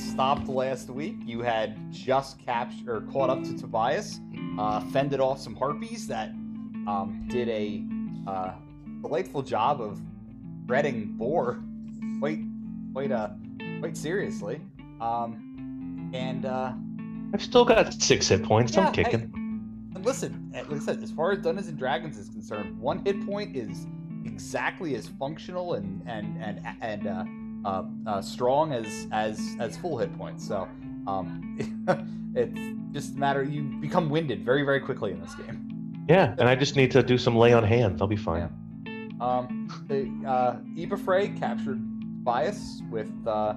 stopped last week, you had just captured or caught up to Tobias, uh, fended off some harpies that um, did a uh, delightful job of breading boar quite, quite, uh, quite seriously. Um, and uh, I've still got six hit points. Yeah, I'm kicking. and listen, like I said, as far as Dungeons and Dragons is concerned, one hit point is exactly as functional and and and and uh, uh, uh, strong as as as full hit points. So um, it's just a matter you become winded very very quickly in this game. Yeah, and I just need to do some lay on hands. I'll be fine. Um, the uh, Eva Frey captured Bias with uh,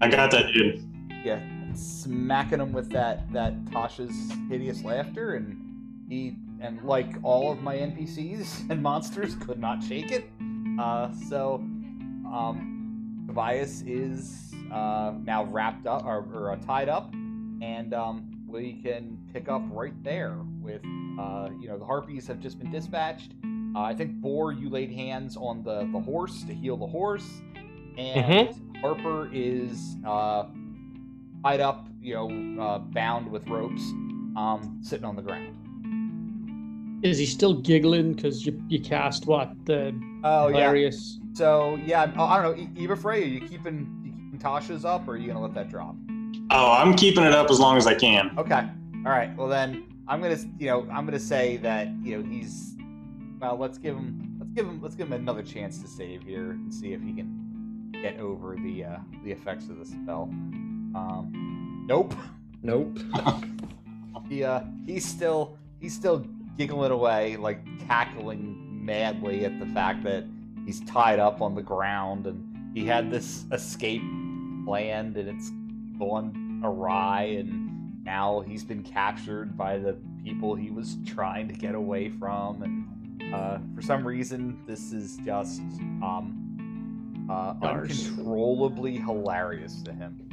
I got that dude. yeah, smacking him with that that Tasha's hideous laughter, and he and like all of my NPCs and monsters could not shake it. Uh, so, um, Tobias is uh, now wrapped up or, or uh, tied up, and um, we can pick up right there with uh, you know the harpies have just been dispatched. Uh, I think Boar, you laid hands on the the horse to heal the horse, and Harper is uh, tied up, you know, uh, bound with ropes, um, sitting on the ground. Is he still giggling because you, you cast what the Oh hilarious? So yeah, oh, I don't know. E- Eva Frey, are you keeping, you keeping Tasha's up, or are you gonna let that drop? Oh, I'm keeping it up as long as I can. Okay. All right. Well then, I'm gonna, you know, I'm gonna say that you know he's. Well, let's give him, let's give him, let's give him another chance to save here and see if he can get over the uh, the effects of the spell. Um, nope. Nope. He uh, he's still he's still giggling away, like cackling madly at the fact that he's tied up on the ground and he had this escape planned and it's gone awry and now he's been captured by the people he was trying to get away from and uh, for some reason this is just um, uh, uncontrollably hilarious to him.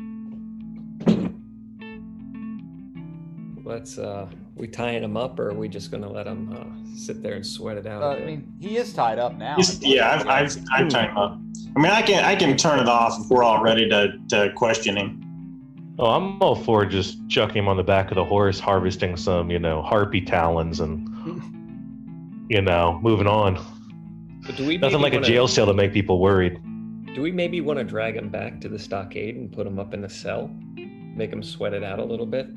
Let's uh we tying him up or are we just gonna let him uh, sit there and sweat it out? Uh, a I bit? mean, he is tied up now. He's- yeah, I've, I've, I've timed him up. I mean, I can I can turn it off if we're all ready to, to question him. Oh, I'm all for just chucking him on the back of the horse, harvesting some, you know, harpy talons, and you know, moving on. But do we Nothing like a wanna- jail cell to make people worried. Do we maybe want to drag him back to the stockade and put him up in a cell? Make him sweat it out a little bit?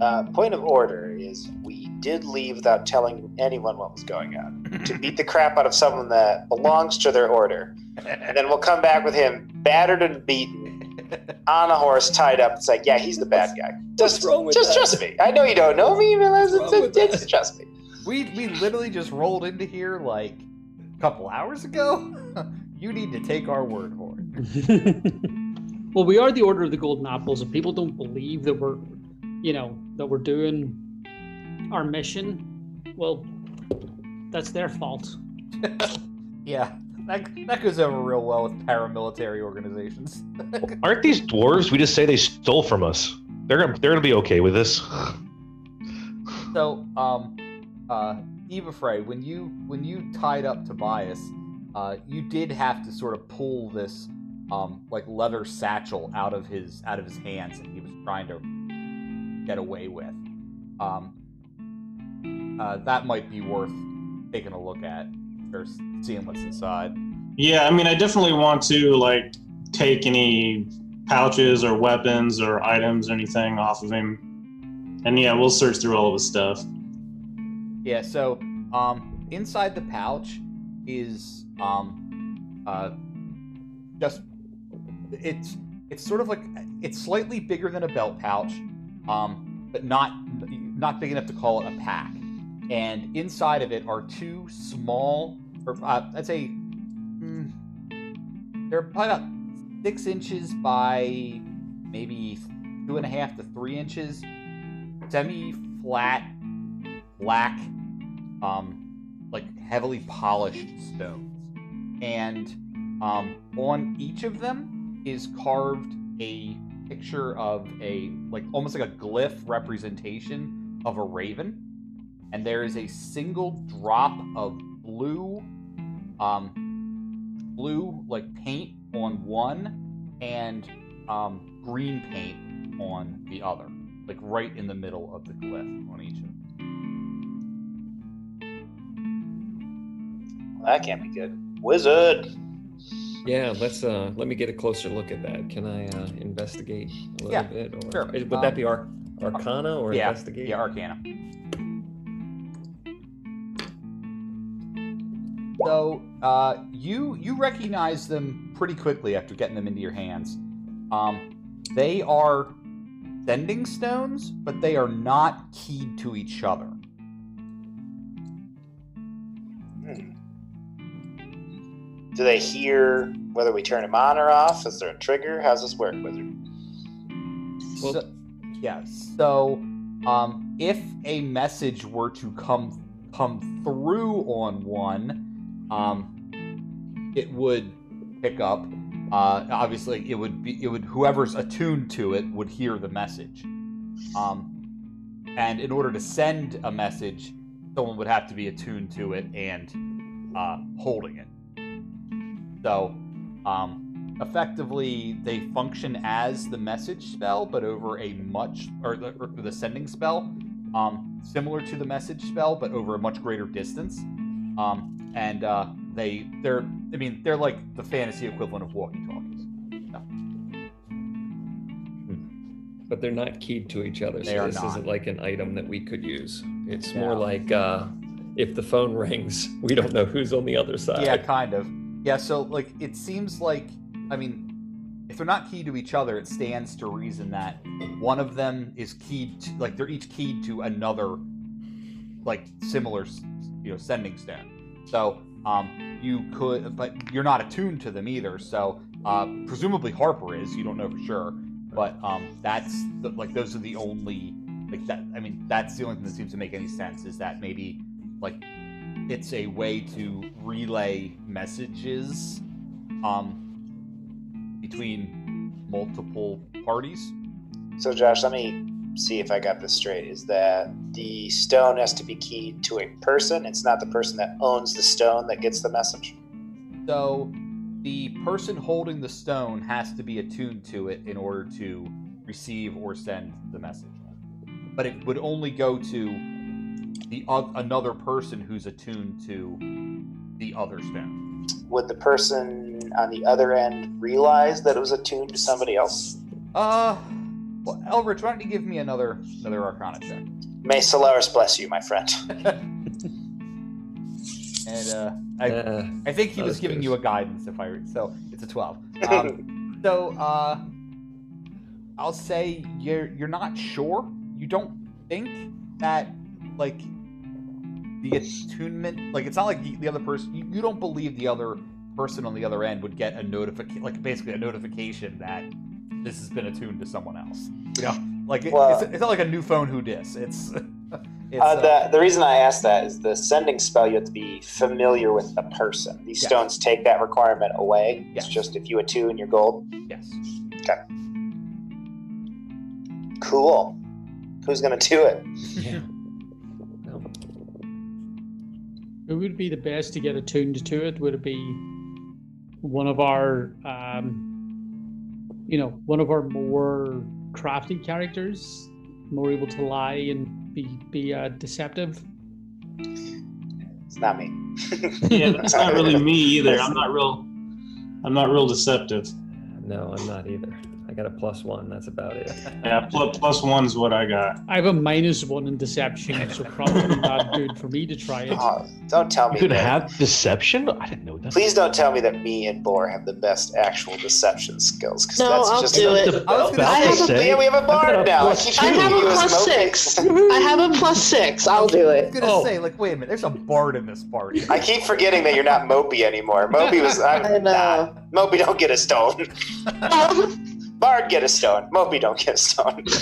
Uh, point of order is we did leave without telling anyone what was going on to beat the crap out of someone that belongs to their order, and then we'll come back with him battered and beaten on a horse, tied up. It's like, yeah, he's the bad guy. Just, What's wrong with just that? trust me. I know you don't know me, but What's it's, wrong with it's, that? trust me. We we literally just rolled into here like a couple hours ago. you need to take our word for it. well, we are the Order of the Golden Apples. and people don't believe that we're, you know, that we're doing our mission, well, that's their fault. Yeah, that that goes over real well with paramilitary organizations. Aren't these dwarves? We just say they stole from us. They're gonna, they're gonna be okay with this. so, um, uh, Eva Frey, when you when you tied up Tobias, uh, you did have to sort of pull this um, like leather satchel out of his out of his hands, and he was trying to get away with. Um, uh, that might be worth taking a look at or seeing what's inside. Yeah, I mean, I definitely want to like take any pouches or weapons or items or anything off of him, and yeah, we'll search through all of his stuff. Yeah, so um, inside the pouch is um, uh, just it's it's sort of like it's slightly bigger than a belt pouch, um, but not not big enough to call it a pack. And inside of it are two small, or uh, I'd say mm, they're probably about six inches by maybe two and a half to three inches, semi-flat black, um, like heavily polished stones. And um, on each of them is carved a picture of a, like almost like a glyph representation of a raven. And there is a single drop of blue, um, blue like paint on one, and um, green paint on the other, like right in the middle of the glyph on each of them. That can't be good. Wizard. Yeah, let's uh let me get a closer look at that. Can I uh investigate a little Yeah, bit? Or sure. Would Um, that be Ar- Arcana or yeah, investigate? yeah, Arcana. So uh, you you recognize them pretty quickly after getting them into your hands. Um, they are sending stones, but they are not keyed to each other. Hmm. Do they hear whether we turn them on or off? Is there a trigger? How's this work, Wizard? Well- so, yeah. So um, if a message were to come come through on one, um, it would pick up. Uh, obviously, it would be it would whoever's attuned to it would hear the message. Um, and in order to send a message, someone would have to be attuned to it and uh, holding it. So, um, effectively, they function as the message spell, but over a much or the, or the sending spell, um, similar to the message spell, but over a much greater distance. Um, and uh, they they're I mean they're like the fantasy equivalent of walkie talkies. But they're not keyed to each other. They so are this not. isn't like an item that we could use. It's more like uh if the phone rings, we don't know who's on the other side. Yeah, kind of. Yeah, so like it seems like I mean, if they're not keyed to each other, it stands to reason that one of them is keyed to like they're each keyed to another like similar you know sending stone. So um you could but you're not attuned to them either. So uh presumably Harper is, you don't know for sure. But um that's the, like those are the only like that I mean that's the only thing that seems to make any sense is that maybe like it's a way to relay messages um between multiple parties So, Josh, let me see if I got this straight. Is that the stone has to be keyed to a person? It's not the person that owns the stone that gets the message? so the person holding the stone has to be attuned to it in order to receive or send the message but it would only go to the oth- another person who's attuned to the other stone Would the person on the other end realize that it was attuned to somebody else? uh well elrich why don't you give me another another arcana check May Solaris bless you, my friend. and uh I, Uh, I think he was was giving good. you a guidance if I re- so it's a 12. Um, so uh I'll say you're you're not sure. You don't think that like the attunement like it's not like the, the other person you, you don't believe the other person on the other end would get a notification like basically a notification that this has been attuned to someone else. You know? Like it, Well- it's, it's not like a new phone who dis. It's it's Uh, uh, the, the reason I asked that is the sending spell, you have to be familiar with the person. These Yes. stones take that requirement away. Yes. It's just if you attune, you're gold. yes. Okay. Cool. Who's going to do it? yeah. Who would be the best to get attuned to it? Would it be one of our, um, you know, one of our more crafty characters, more able to lie and be be uh, deceptive? It's not me. Yeah, that's not really me either. I'm not real. I'm not real deceptive. no, I'm not either. I got a plus one. That's about it. Yeah, plus, plus one's what I got. I have a minus one in deception, so probably not good for me to try it. Oh, don't tell You me You could that. have deception. I didn't know that. Please don't tell me that me and Boar have the best actual deception skills. 'cause No, that's I'll just do it. I was gonna I say, have a- say, Yeah, we have a I've bard now. I have a you as plus Moby. six. I have a plus six. I'll do it. I was gonna Oh. say, like, wait a minute, there's a bard in this party. I keep forgetting that you're not Moby anymore. Moby was. I'm, I know. Nah, Moby don't get a stone. Bard get a stone. Moby don't get a stone.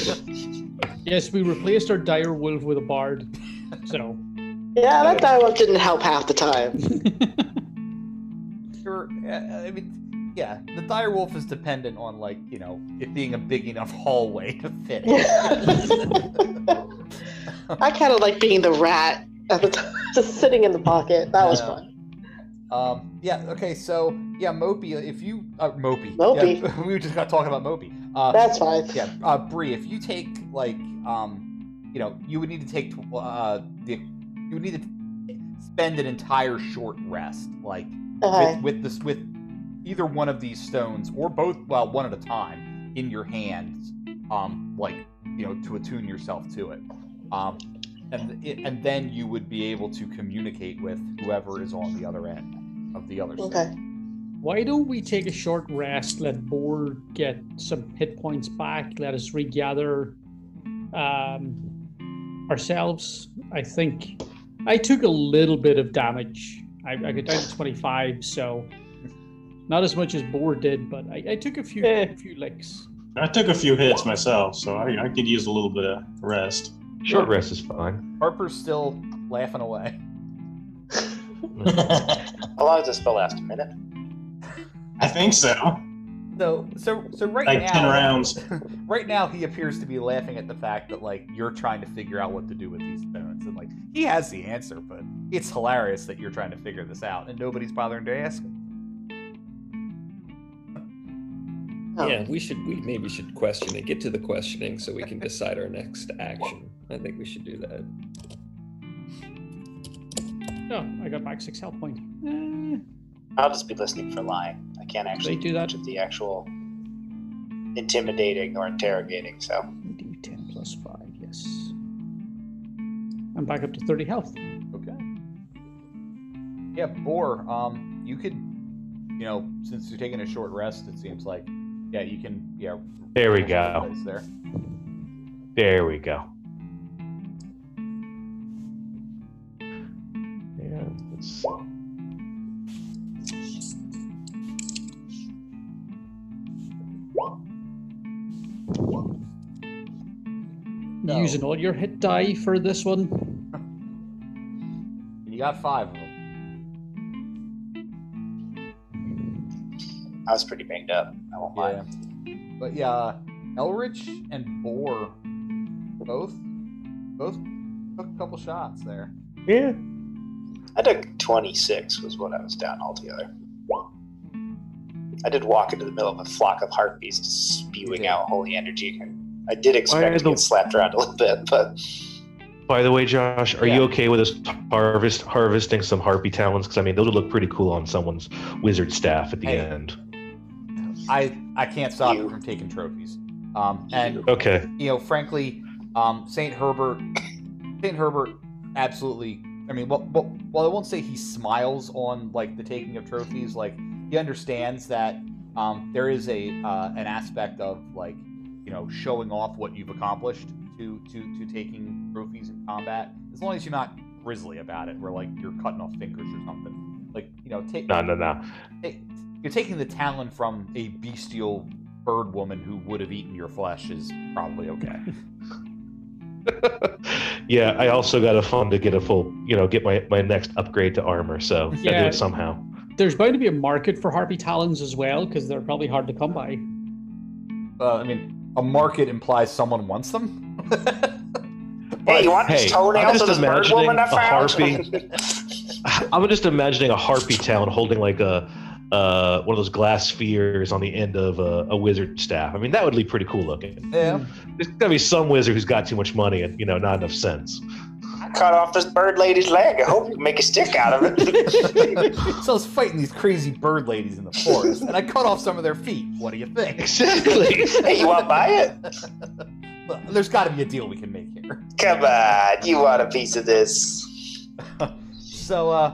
Yes, we replaced our dire wolf with a bard. So yeah, that dire wolf didn't help half the time. Sure, uh, I mean, yeah, the dire wolf is dependent on like you know it being a big enough hallway to fit. I kind of like being the rat at the time, just sitting in the pocket. That was Yeah. fun. Um, yeah. Okay. So yeah, Mopey. If you uh, Mopey. Mopey. Yeah, we just got talking about Mopey. Uh, That's fine. yeah. Uh, Bree, if you take like um, you know, you would need to take uh the you would need to spend an entire short rest like Okay. with with this with either one of these stones or both well one at a time in your hands um like you know to attune yourself to it um and it, and then you would be able to communicate with whoever is on the other end of the other stone. Okay. Why don't we take a short rest, let Boar get some hit points back, let us regather um, ourselves? I think I took a little bit of damage. I, I got down to 25, so not as much as Boar did, but I, I took a few Eh. a few licks. I took a few hits myself, so I, I could use a little bit of rest. Short rest is fine. Harper's still laughing away. How long does this spell last? A minute? I think so. So so so right Like now 10 rounds. right now he appears to be laughing at the fact that like you're trying to figure out what to do with these stones and like he has the answer but it's hilarious that you're trying to figure this out and nobody's bothering to ask him. Oh. Yeah, we should. We maybe should question it. Get to the questioning so we can decide our next action. I think we should do that. Oh, I got back six health points. Eh, I'll just be listening for lying. I can't actually do that. much of the actual intimidating or interrogating. So D10 plus five, yes. I'm back up to 30 health. Okay. Yeah, Boar, um you could you know, since you're taking a short rest it seems like yeah, you can yeah There we go. There. There we go. No. Using all your hit die for this one. And you got five of them. I was pretty banged up. I won't lie. But yeah, Elrich and Boar both both took a couple shots there. yeah. I took 26 was what I was down altogether. I did walk into the middle of a flock of harpies spewing out holy energy. I did expect are to the- get slapped around a little bit, but By the way, Josh, are Yeah. you okay with us harvest harvesting some harpy talons? Because I mean, those would look pretty cool on someone's wizard staff at the Hey. end. I I can't stop you You. from taking trophies. Um, and Okay. you know, frankly, um, Saint Herbert, Saint Herbert, absolutely. I mean, well, well, well, I won't say he smiles on like the taking of trophies. Like he understands that um, there is a uh, an aspect of like you know showing off what you've accomplished to to to taking trophies in combat. As long as you're not grisly about it, where like you're cutting off fingers or something. Like you know, take No, no, no. Hey, you're taking the talon from a bestial bird woman who would have eaten your flesh is probably okay. yeah, I also got a fund to get a full, you know, get my, my next upgrade to armor. So gotta do it somehow. There's going to be a market for harpy talons as well, because they're probably hard to come by. Uh, I mean, a market implies someone wants them. hey, you want hey, these toenails I'm of just this bird woman I imagining a found? I'm just imagining a harpy talon holding like a uh, one of those glass spheres on the end of a, a wizard staff. I mean, that would be pretty cool looking. yeah. There's gotta be some wizard who's got too much money and you know not enough sense. I cut off this bird lady's leg. I hope you can make a stick out of it. so I was fighting these crazy bird ladies in the forest, and I cut off some of their feet. What do you think? Exactly. hey, you want to buy it? Well, There's got to be a deal we can make here. Come on, you want a piece of this? So, uh,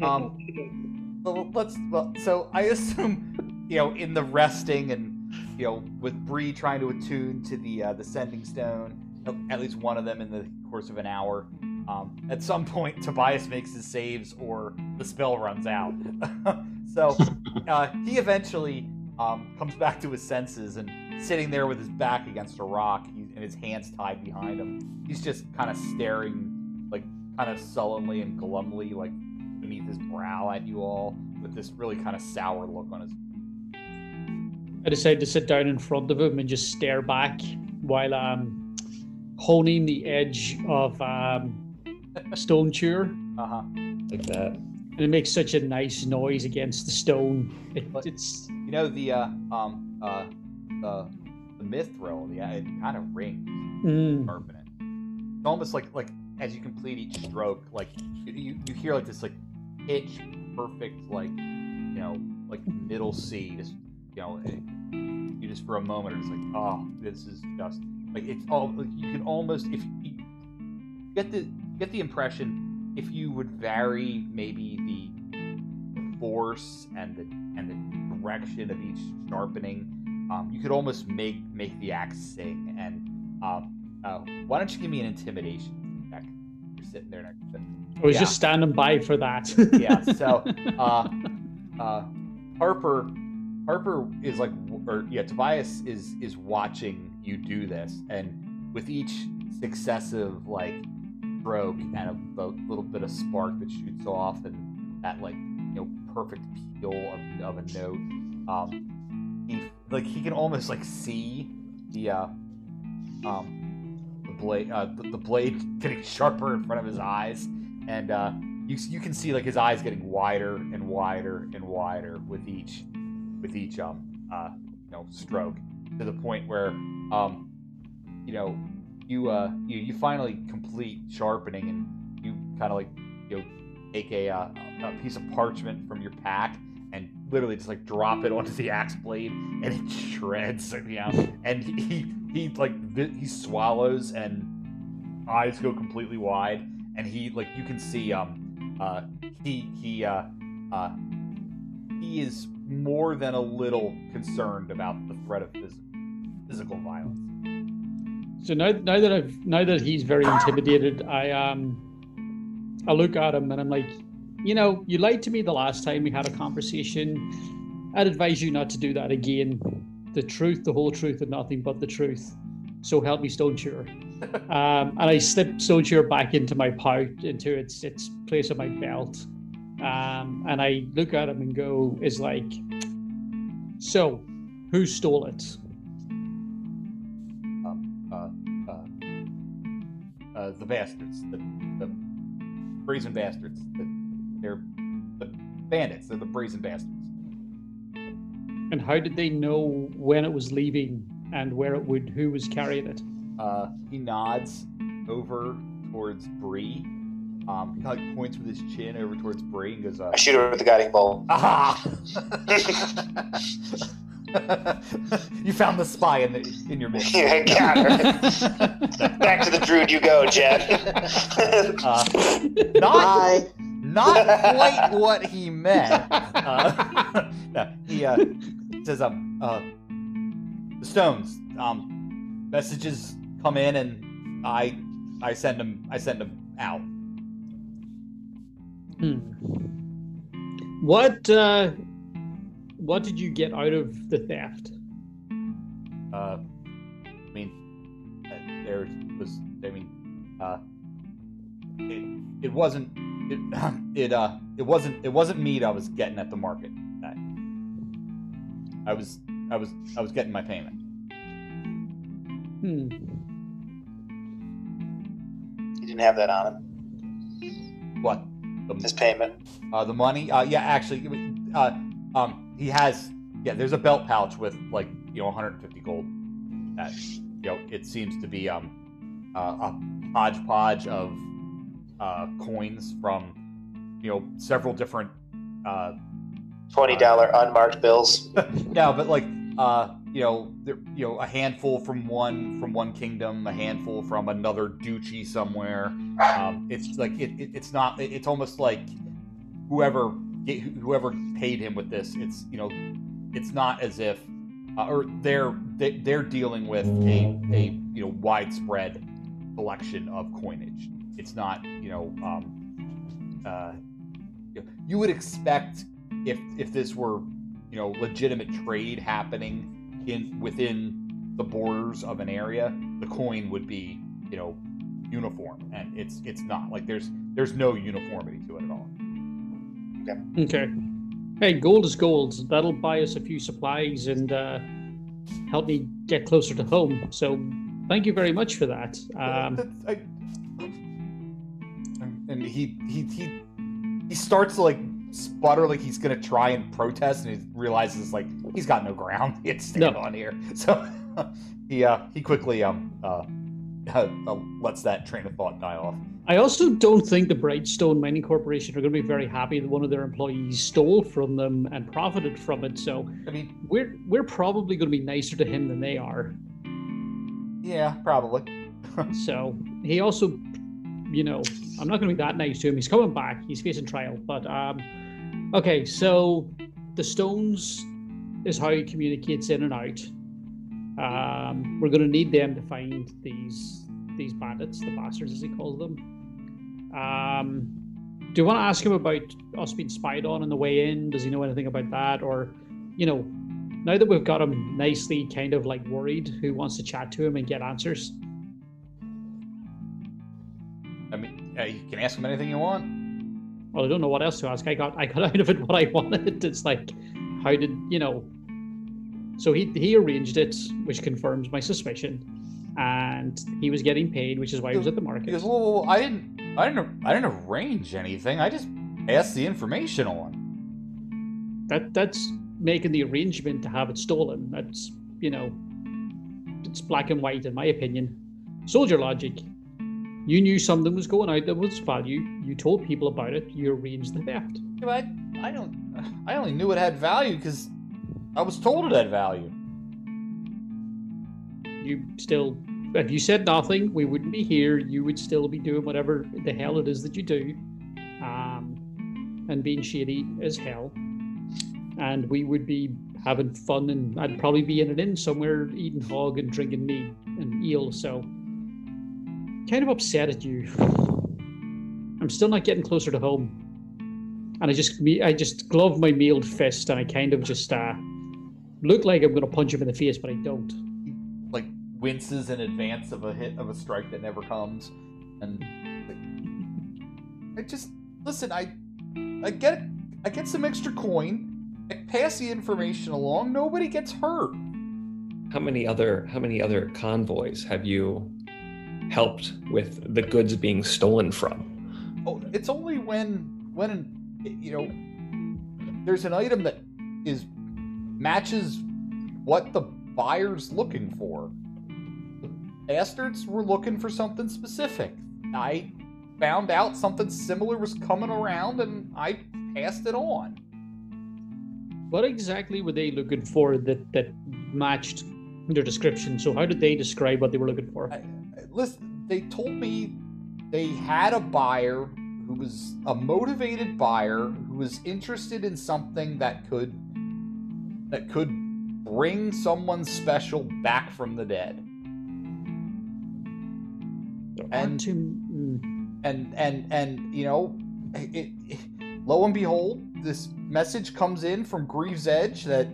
um, well, let's. Well, so I assume, you know, in the resting and you know, with Bree trying to attune to the uh, the sending stone, at least one of them in the course of an hour. Um, at some point, Tobias makes his saves, or the spell runs out. so uh, he eventually um, comes back to his senses and sitting there with his back against a rock he- and his hands tied behind him. He's just kind of staring, like kind of sullenly and glumly, like beneath his brow at you all, with this really kind of sour look on his. I decided to sit down in front of him and just stare back while I'm honing the edge of um, a Stone Chewer. Uh huh. Like that. and it makes such a nice noise against the stone. It, But- it's You know the uh, um uh the the mithril, yeah, it kind of rings mm, sharpen. It's almost like like as you complete each stroke, like you you hear like this like pitch perfect like you know like middle C, just you know it, you just for a moment just like oh this is just like it's all like you can almost if you get the get the impression if you would vary maybe the force and the and the direction of each sharpening um, you could almost make make the axe sing and um, uh, why don't you give me an intimidation check? You're sitting there next to I was yeah. just standing by for that. yeah so uh, uh, harper harper is like or yeah tobias is is watching you do this and with each successive like stroke and a, a little bit of spark that shoots off and that like you know perfect peal of, of a note um he like he can almost like see the uh um the blade uh the, the blade getting sharper in front of his eyes and uh you, you can see like his eyes getting wider and wider and wider with each with each um uh you know stroke to the point where um you know you uh you, you finally complete sharpening and you kind of like you know take a uh, a piece of parchment from your pack and literally just like drop it onto the axe blade and it shreds you know and he he, like he swallows and eyes go completely wide and he like you can see um uh he he uh uh he is more than a little concerned about the threat of phys- physical violence So now, now that I've now that he's very intimidated, I um, I look at him and I'm like, you know, you lied to me the last time we had a conversation. I'd advise you not to do that again. The truth, the whole truth, and nothing but the truth. So help me, Stone Chewer. Um, and I slip Soldier back into my pouch, into its its place on my belt. Um, and I look at him and go, is like, so, who stole it? um, uh, uh, uh, the bastards, the, the brazen bastards. The, they're the bandits. They're the brazen bastards. And how did they know when it was leaving and where it would, who was carrying it? Uh, he nods over towards Bree. Um, he kind of like points with his chin over towards Bree and goes, uh, I shoot her with the guiding bolt. "Aha! you found the spy in the in your midst." I got her. Back to the druid you go, Jet. Uh, not Bye. not quite what he meant. Uh, no, he uh, says, um, uh, the stones, um, messages come in and I, I send them, I send them out. Hmm. What uh, what did you get out of the theft? Uh, I mean, uh, there was, I mean, uh, it, it wasn't, it, it, uh, it wasn't, it wasn't meat I was getting at the market. that- I was, I was, I was getting my payment. Hmm. Didn't have that on him. What? His The, payment. uh, the money? Uh, yeah, actually, uh, um, he has, yeah, there's a belt pouch with like, you know, 150 gold. That, you know, it seems to be, um, uh, a hodgepodge of, uh, coins from, you know, several different, uh, Twenty dollar unmarked bills. no, but like uh, you know, there, you know, a handful from one from one kingdom, a handful from another duchy somewhere. Um, it's like it, it, it's not. it- It's almost like whoever whoever paid him with this. It's you know, it's not as if uh, or they're they, they're dealing with a a you know widespread collection of coinage. It's not you know um, uh, you would expect if if this were you know legitimate trade happening in within the borders of an area, the coin would be you know uniform, and it's it's not like there's there's no uniformity to it at all. Okay. Hey, gold is gold. That'll buy us a few supplies and uh, help me get closer to home. So, thank you very much for that. Um, I- and he he he he starts to like sputter like he's gonna try and protest, and he realizes like he's got no ground he stand No. on here. So he uh he quickly um uh, uh, uh lets that train of thought die off. I also don't think the Brightstone Mining Corporation are going to be very happy that one of their employees stole from them and profited from it. So I mean, we're we're probably going to be nicer to him than they are. yeah, probably. So he also, you know, I'm not going to be that nice to him. He's coming back. He's facing trial. But um, okay, so the stones is how he communicates in and out. Um, we're going to need them to find these these bandits, the bastards as he calls them. Um, do you want to ask him about us being spied on on the way in? Does he know anything about that, or, you know, now that we've got him nicely kind of like worried, who wants to chat to him and get answers? I mean, uh, you can ask him anything you want. Well, I don't know what else to ask. I got I got out of it what I wanted. It's like, how did you know? So he he arranged it, which confirms my suspicion, and he was getting paid, which is why he was at the He market. goes, well, well, I didn't, I didn't, I didn't arrange anything. I just asked the information on. That that's making the arrangement to have it stolen. That's you know, it's black and white in my opinion. Soldier logic. You knew something was going out that was value. You told people about it. You arranged the theft. I, I don't, I only knew it had value because I was told it had value. you still if you said nothing we wouldn't be here you would still be doing whatever the hell it is that you do um, and being shady as hell and we would be having fun and i'd probably be in an inn somewhere eating hog and drinking meat and eel so kind of upset at you i'm still not getting closer to home and i just me i just glove my mailed fist and i kind of just uh look like i'm going to punch him in the face but i don't Like winces in advance of a hit of a strike that never comes, and I just listen. I, I get, I get some extra coin. I pass the information along. Nobody gets hurt. How many other how many other convoys have you helped with the goods being stolen from? Oh, it's only when when you know there's an item that is matches what the buyer's looking for. The bastards were looking for something specific. I found out something similar was coming around and I passed it on. What exactly were they looking for that that matched their description? So how did they describe what they were looking for? I, I- listen, they told me they had a buyer who was a motivated buyer who was interested in something that could that could bring someone special back from the dead. And- too. mm, And and and you know, it, it, lo and behold, this message comes in from Greaves Edge that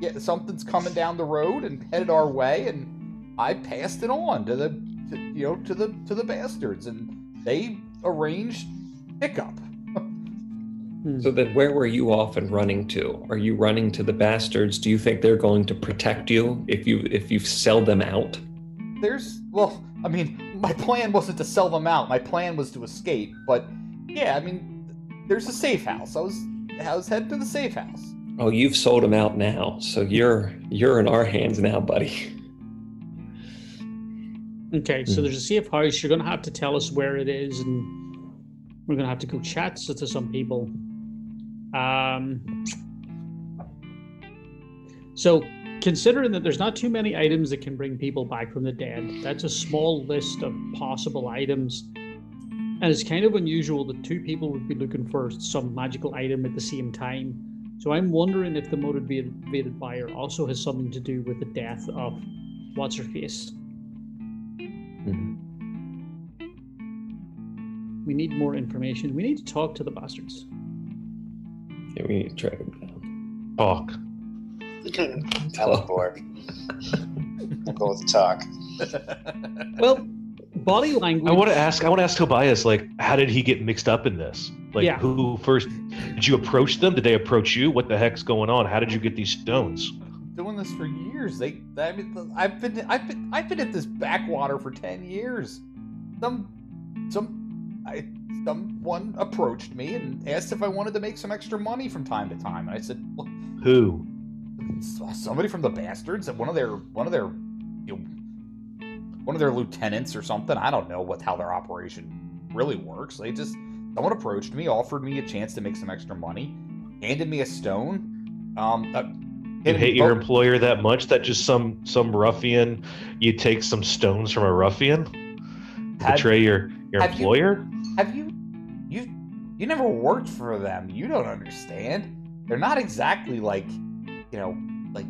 yeah, something's coming down the road and headed our way, and I passed it on to the to, you know to the to the bastards, and they arranged pickup. mm. So then where were you off and running to? Are you running to the bastards? Do you think they're going to protect you if you if you sell them out? There's well, I mean, my plan wasn't to sell them out. My plan was to escape, but yeah, I mean, there's a safe house. I was I was headed to the safe house. Oh, you've sold them out now. So you're you're in our hands now, buddy. Okay, so Mm. there's a safe house. You're gonna have to tell us where it is, and we're gonna have to go chat to to some people. Um. So, considering that there's not too many items that can bring people back from the dead, that's a small list of possible items. And it's kind of unusual that two people would be looking for some magical item at the same time. So I'm wondering if the motivated buyer also has something to do with the death of what's her face. We need more information. We need to talk to the bastards. Yeah, we need to track um, them down. Talk. Alan Borg. We'll go with the talk. Well, body language. I want to ask. I want to ask Tobias. Like, how did he get mixed up in this? Like, Yeah. who first? Did you approach them? Did they approach you? What the heck's going on? How did you get these stones? doing this for years. They, I mean, I've been, I've been, I've been at this backwater for ten years. Some, some, I, someone approached me and asked if I wanted to make some extra money from time to time, and I said, well, Who? somebody from the bastards, one of their one of their you know, one of their lieutenants or something. I don't know what how their operation really works. They just someone approached me, offered me a chance to make some extra money, handed me a stone. Um, uh, You hate your both- employer that much that just some some ruffian you take some stones from a ruffian? Have- Betray your your have you- employer? Have you you you never worked for them? You don't understand. They're not exactly like you know like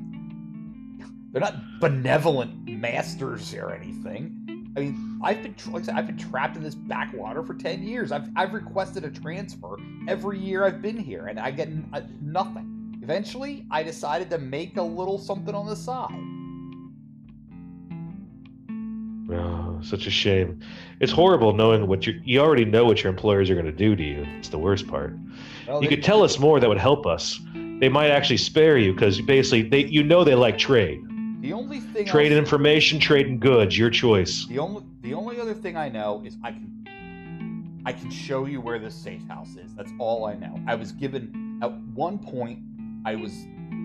they're not benevolent masters or anything. I mean, I've been like I said, I've been trapped in this backwater for ten years. I've I've requested a transfer every year I've been here, and I get n- uh, nothing. Eventually, I decided to make a little something on the side. Oh, such a shame. It's horrible knowing what you you already know what your employers are going to do to you. It's the worst part. Well, You could tell us more that would help us. They might actually spare you because basically they you know they like trade. the only thing Trade else- information, trade trading goods, your choice. The only the only other thing I know is I can I can show you where this safe house is. That's all I know. I was given at one point I was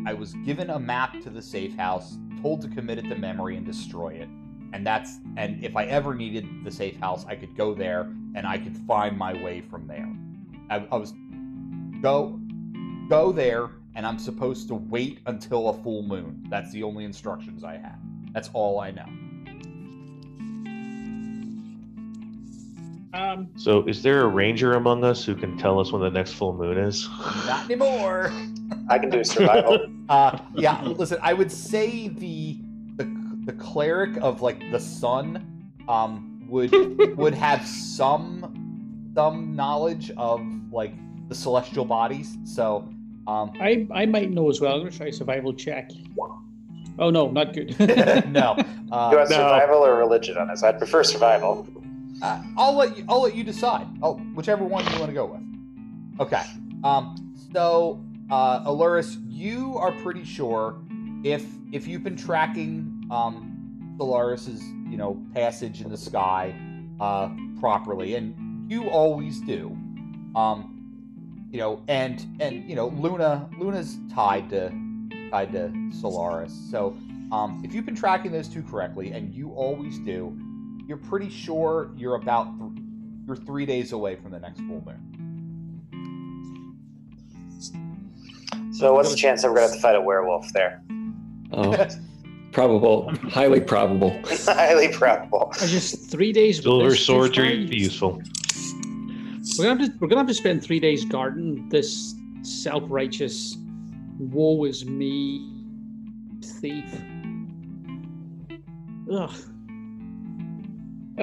I was given a map to the safe house, told to commit it to memory and destroy it. And that's and if I ever needed the safe house, I could go there and I could find my way from there. I, I was go go there and I'm supposed to wait until a full moon. That's the only instructions I have. That's all I know. Um, So, is there a ranger among us who can tell us when the next full moon is? Not anymore. I can do survival. Uh, yeah. Listen, I would say the the the cleric of like the sun um would would have some some knowledge of like the celestial bodies. So um I I might know as well. I'm gonna try survival check. Oh no, not good. no. Do you Uh, want No. survival or religion on this? I'd prefer survival. uh, I'll let you I'll let you decide. Oh, whichever one you want to go with. Okay. Um so uh Aluris, you are pretty sure if if you've been tracking um Solaris's, you know, passage in the sky uh properly and you always do. Um you know, and and you know, Luna Luna's tied to tied to Solaris. So um if you've been tracking those two correctly and you always do, you're pretty sure you're about th- you're 3 days away from the next full moon. So what's the chance that we're gonna have to fight a werewolf there? Oh, probable, highly probable. Highly probable. I just three days. with Silver this swords are useful. We're gonna have to we're gonna have to spend three days guarding this self-righteous, woe is me thief. Ugh.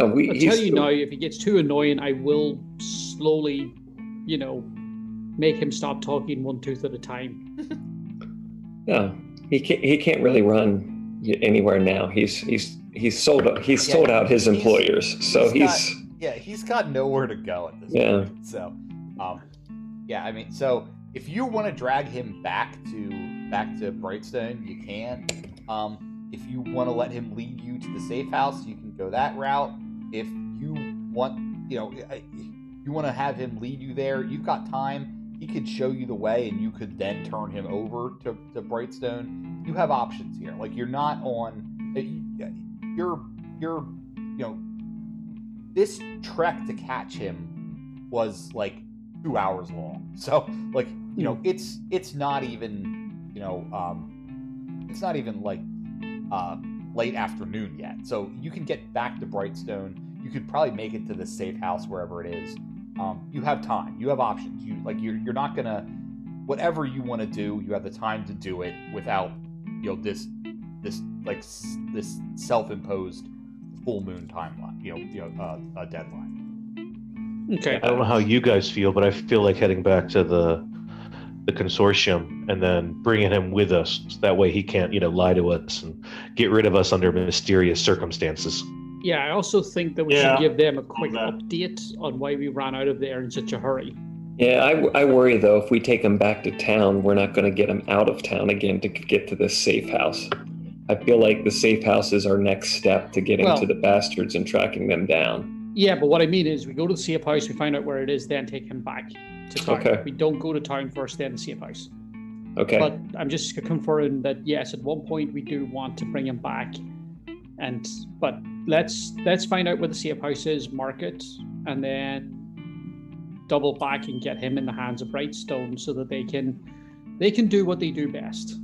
Uh, we, I'll tell you now, if he gets too annoying, I will slowly, you know, make him stop talking one tooth at a time. No, he can't. He can't really run y- anywhere now. He's he's he's sold out. He's Yeah, sold out his he's- employers. So he's he's, Yeah, he's got nowhere to go at this Yeah. point. So, um, yeah, I mean, so if you want to drag him back to back to Brightstone, you can. Um, if you want to let him lead you to the safe house, you can go that route. If you want, you know, you want to have him lead you there, you've got time. He could show you the way, and you could then turn him over to, to Brightstone. You have options here. Like you're not on. You're you're you know this trek to catch him was like two hours long. So like you know it's it's not even you know um it's not even like uh late afternoon yet. So you can get back to Brightstone. You could probably make it to the safe house wherever it is. Um, you have time. You have options. You like you're you're not gonna whatever you want to do. You have the time to do it without you know this this like s- this self-imposed full moon timeline. You know you know uh, a deadline. Okay. I don't know how you guys feel, but I feel like heading back to the the consortium and then bringing him with us. So that way he can't, you know, lie to us and get rid of us under mysterious circumstances. Yeah, I also think that we Yeah. should give them a quick that. update on why we ran out of there in such a hurry. yeah. I, I worry though if we take them back to town, we're not going to get them out of town again to get to this safe house. I feel like the safe house is our next step to getting Well- to the bastards and tracking them down. Yeah, but what I mean is, we go to the safe house, we find out where it is, then take him back to town. Okay. We don't go to town first, then the safe house. Okay. But I'm just confirming that yes, at one point we do want to bring him back, and but let's let's find out where the safe house is, mark it, and then double back and get him in the hands of Brightstone so that they can they can do what they do best.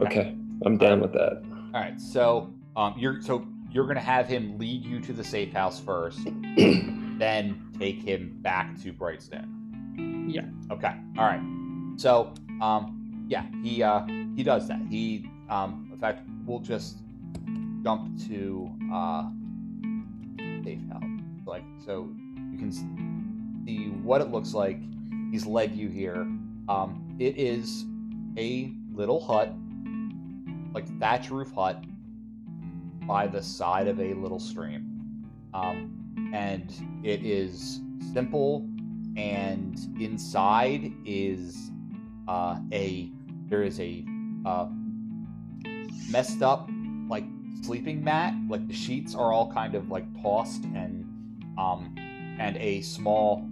okay. I'm down with that. All right. So um, you're so you're gonna have him lead you to the safe house first, then take him back to Brightstone. Yeah. Okay. All right. So um, yeah, he uh, he does that. He um, in fact, we'll just jump to uh, safe house. Like so, you can see what it looks like. He's led you here. Um, it is a little hut, like thatch roof hut, by the side of a little stream. Um, and it is simple, and inside is uh, a there is a uh, messed up sleeping mat. Like the sheets are all kind of like tossed, and um, and a small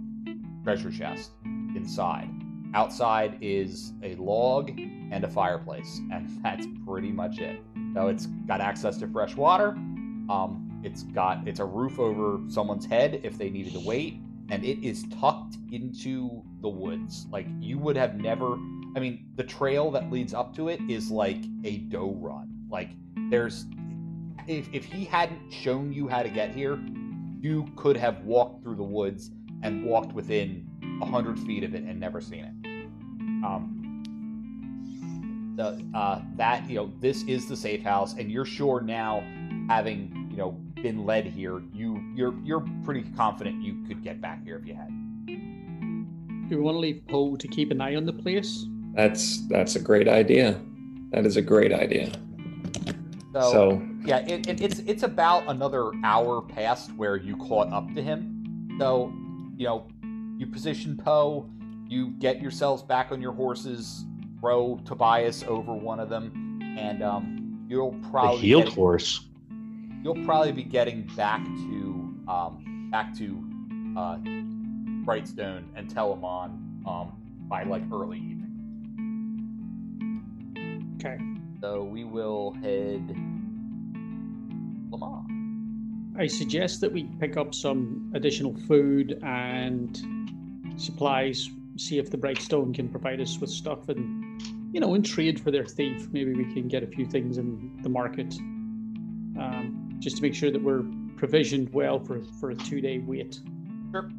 treasure chest inside. Outside is a log and a fireplace, and that's pretty much it. So it's got access to fresh water. Um, it's got it's a roof over someone's head if they needed to wait, and it is tucked into the woods. Like you would have never. I mean, the trail that leads up to it is like a doe run. Like there's, if if he hadn't shown you how to get here, you could have walked through the woods and walked within a hundred feet of it and never seen it. Um, the uh, that you know this is the safe house, and you're sure now, having you know been led here, you you're you're pretty confident you could get back here if you had. Do we want to leave Poe to keep an eye on the place? That's that's a great idea. That is a great idea. So, So, yeah, it, it, it's it's about another hour past where you caught up to him. So you know you position Poe, you get yourselves back on your horses, throw Tobias over one of them, and um, you'll probably The healed get- horse. you'll probably be getting back to um, back to uh, Brightstone and Telemon um, by like early evening. Okay. So we will head Lamar. I suggest that we pick up some additional food and supplies, see if the Brightstone can provide us with stuff and, you know, in trade for their thief, maybe we can get a few things in the market. Um, just to make sure that we're provisioned well for, for a two day wait. Sure.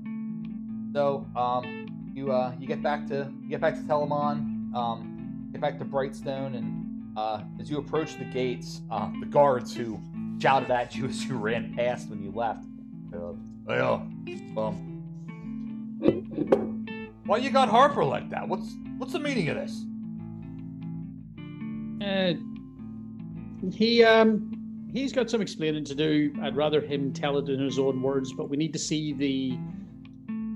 So um, you uh, you get back to you get back to Telemon, um, get back to Brightstone, and uh, as you approach the gates, uh, the guards who shouted at you as you ran past when you left. Uh, hey, uh, um, why you got Harper like that? What's what's the meaning of this? Uh, he um he's got some explaining to do. I'd rather him tell it in his own words, but we need to see the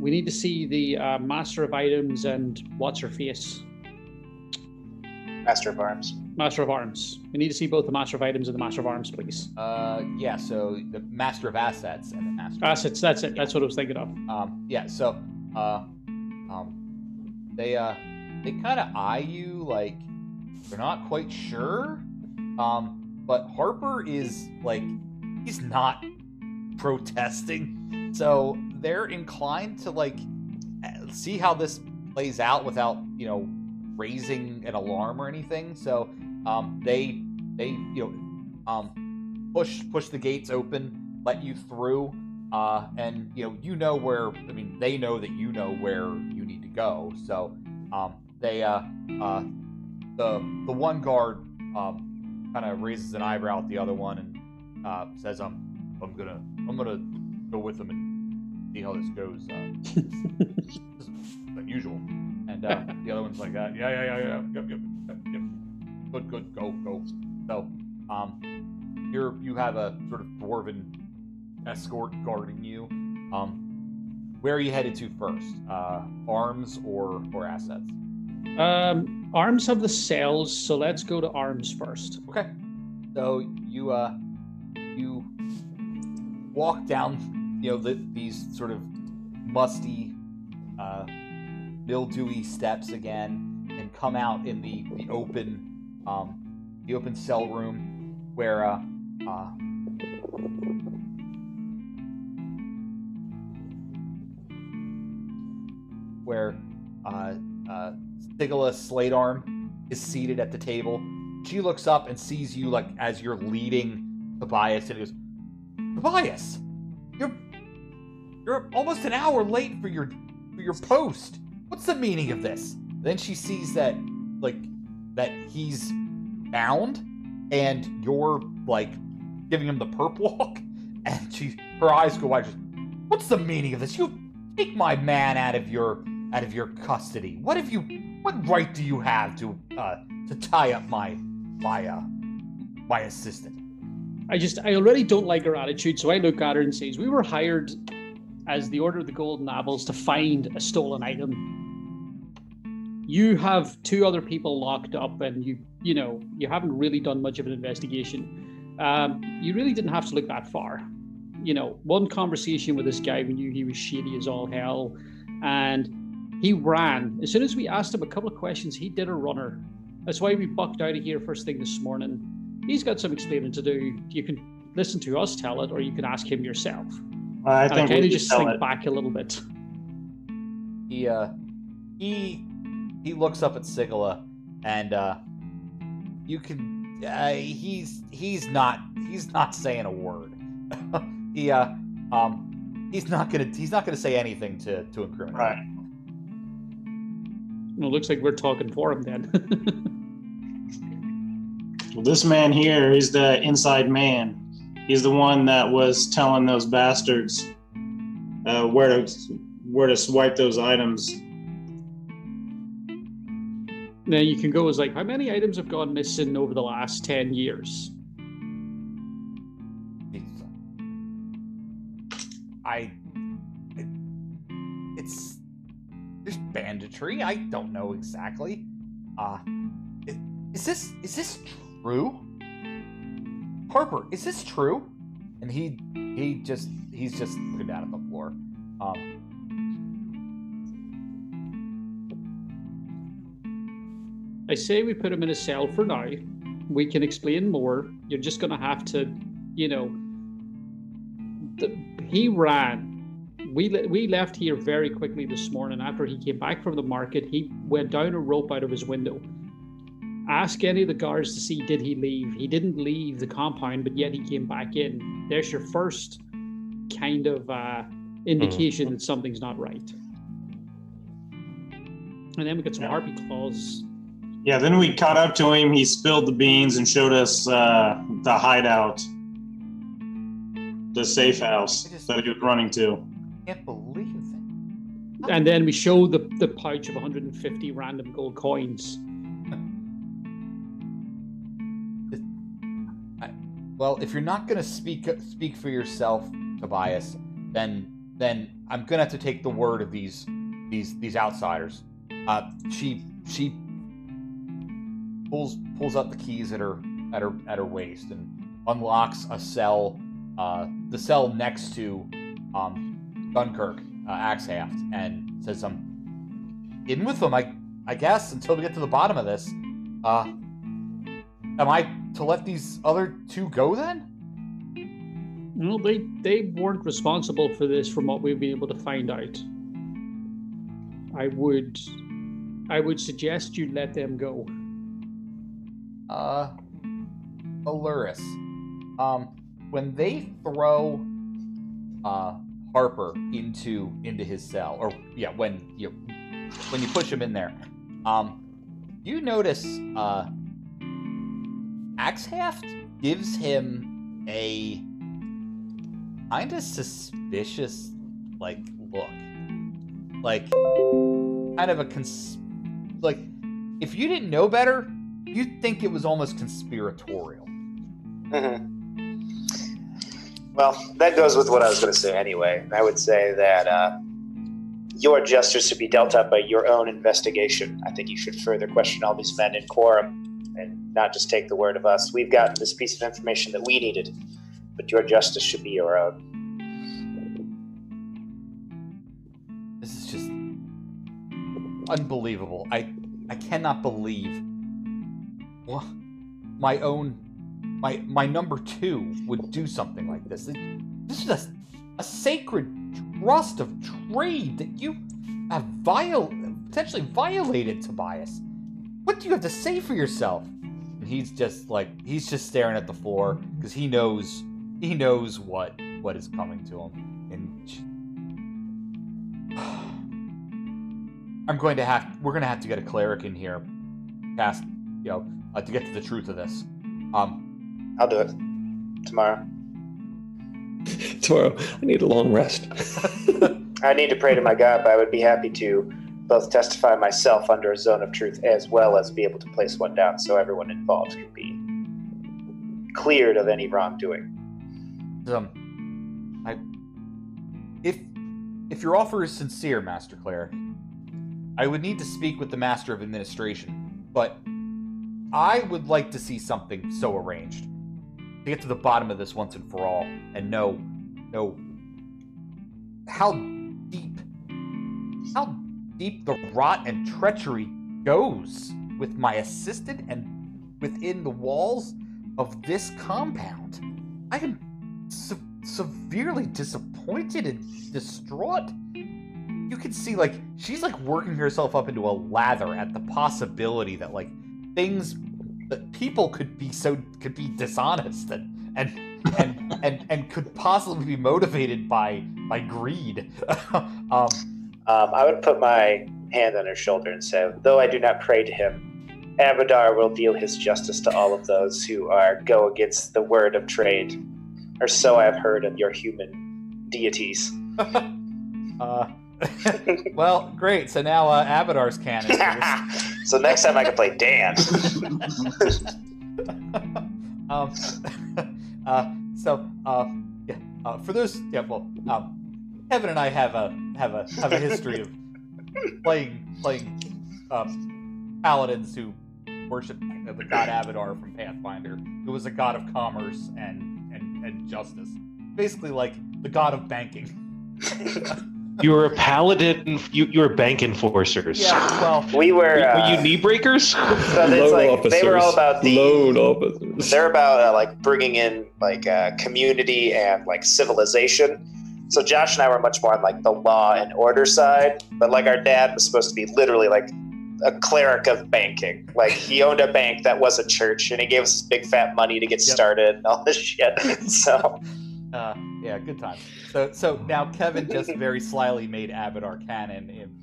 we need to see the uh, master of items and what's her face, Master of Arms. Master of arms. We need to see both the master of items and the master of arms, please. Uh, yeah. So the Master of Assets and the Master. Assets. That's it. That's what I was thinking of. Um, yeah, so uh, um, they uh, they kind of eye you like they're not quite sure. Um, but Harper is like he's not protesting, so they're inclined to like see how this plays out without you know raising an alarm or anything. So um, they they you know um, push push the gates open, let you through uh, and you know you know where I mean they know that you know where you need to go. So um, they uh, uh, the the one guard um, kind of raises an eyebrow at the other one and uh, says, "I'm I'm gonna I'm gonna go with them and see how this goes." Uh, this is unusual. And uh, the other one's like, uh, "Yeah yeah yeah yeah yep yep yep good good go go." So um, you're you have a sort of dwarven escort guarding you. Um, where are you headed to first? Uh, arms or or assets? Um, arms have the cells, so let's go to arms first. Okay. So you uh you walk down, you know, the, these sort of musty, uh, mildewy steps again, and come out in the the open, um, the open cell room where uh, uh, where uh, uh, Sigala Sladearm is seated at the table. She looks up and sees you like as you're leading Tobias, and goes, "Tobias, you're you're almost an hour late for your for your post. What's the meaning of this?" Then she sees that like that he's bound, and you're like giving him the perp walk, and she her eyes go wide. She's, What's the meaning of this? You take my man out of your out of your custody. What have you? What right do you have to uh, to tie up my my uh, my assistant? I just I already don't like her attitude, so I look at her and says, "We were hired as the Order of the Golden Apples to find a stolen item. You have two other people locked up, and you you know you haven't really done much of an investigation. Um, you really didn't have to look that far. You know, one conversation with this guy, we knew he was shady as all hell, and he ran. As soon as we asked him a couple of questions, he did a runner. That's why we bucked out of here first thing this morning. He's got some explaining to do. You can listen to us tell it, or you can ask him yourself. I I think kind we of just think it. back a little bit. He uh he he looks up at Sigala and uh you can uh, he's he's not he's not saying a word. he uh um he's not gonna he's not gonna say anything to to incriminate. Right. Well, it looks like we're talking for him then. Well, this man here is the inside man. He's the one that was telling those bastards uh, where to where to swipe those items. Then you can go as like, how many items have gone missing over the last ten years? He's- I it, it's there's banditry. I don't know exactly. Uh is, is this is this true? Harper, is this true? And he he just he's just looking down at the floor. Um I say we put him in a cell for now. We can explain more. You're just going to have to, you know. The, he ran. We le- we left here very quickly this morning after he came back from the market. He went down a rope out of his window. Ask any of the guards to see did he leave. He didn't leave the compound, but yet he came back in. There's your first kind of uh, indication that something's not right. And then we got some Yeah. harpy claws Yeah, then we caught up to him. He spilled the beans and showed us uh, the hideout, the safe house that he was running to. can't believe it. and then we showed the the pouch of 150 random gold coins. Well, if you're not gonna speak speak for yourself, Tobias, then then I'm gonna have to take the word of these these these outsiders. Uh, she she pulls pulls out the keys at her at her at her waist and unlocks a cell, uh, the cell next to um, Dunkirk, uh, Axehaft, and says, "I'm in with them, I I guess, until we get to the bottom of this." Uh, Am I to let these other two go then? No, they they weren't responsible for this, from what we've been able to find out. I would, I would suggest you let them go. Uh, Aluris. Um, when they throw uh Harper into into his cell, or yeah, when you when you push him in there, um, you notice uh, Axehaft gives him a kind of suspicious like look, like kind of a cons like if you didn't know better, you'd think it was almost conspiratorial. Mm-hmm. Well, that goes with what I was going to say anyway. I would say that uh, your justice should be dealt out by your own investigation. I think you should further question all these men in quorum and not just take the word of us. We've gotten this piece of information that we needed, but your justice should be your own. This is just unbelievable. I I cannot believe wha- my own my my number two would do something like this. This is a, a sacred trust of trade that you have viol potentially violated, Tobias. What do you have to say for yourself? And he's just like he's just staring at the floor because he knows he knows what what is coming to him. And I'm going to have we're going to have to get a cleric in here, cast you know uh, to get to the truth of this. Um, I'll do it tomorrow. Tomorrow, I need a long rest. I need to pray to my God, but I would be happy to both testify myself under a zone of truth as well as be able to place one down so everyone involved can be cleared of any wrongdoing. um, I if if your offer is sincere, Master Cleric, I would need to speak with the Master of Administration, but I would like to see something so arranged to get to the bottom of this once and for all and know know how deep how deep the rot and treachery goes with my assistant and within the walls of this compound. I am se- severely disappointed and distraught. You can see, like, she's like working herself up into a lather at the possibility that, like, things that people could be so could be dishonest and and and and, and could possibly be motivated by by greed. um, Um, I would put my hand on her shoulder and say, though I do not pray to him, Abadar will deal his justice to all of those who are go against the word of trade, or so I have heard of your human deities. uh, well, great. So now uh, Abadar's canon. So next time I can play Dan. um, uh, so uh, yeah, uh, for those, yeah, well, um, Kevin and I have a have a have a history of playing playing um, paladins who worship the god Abadar from Pathfinder, who was a god of commerce and and, and justice, basically like the god of banking. You were a paladin. You you were bank enforcers. Yeah, well, We were. Were, Uh, you knee breakers? so it's like, they were all about the. loan officers. They're about uh, like bringing in like uh, community and like civilization. So Josh and I were much more on like the law and order side, but like our dad was supposed to be literally like a cleric of banking. Like he owned a bank that was a church, and he gave us big fat money to get Yep. started and all this shit. so Uh, yeah, good time. So, so now Kevin just very slyly made Abadar canon in.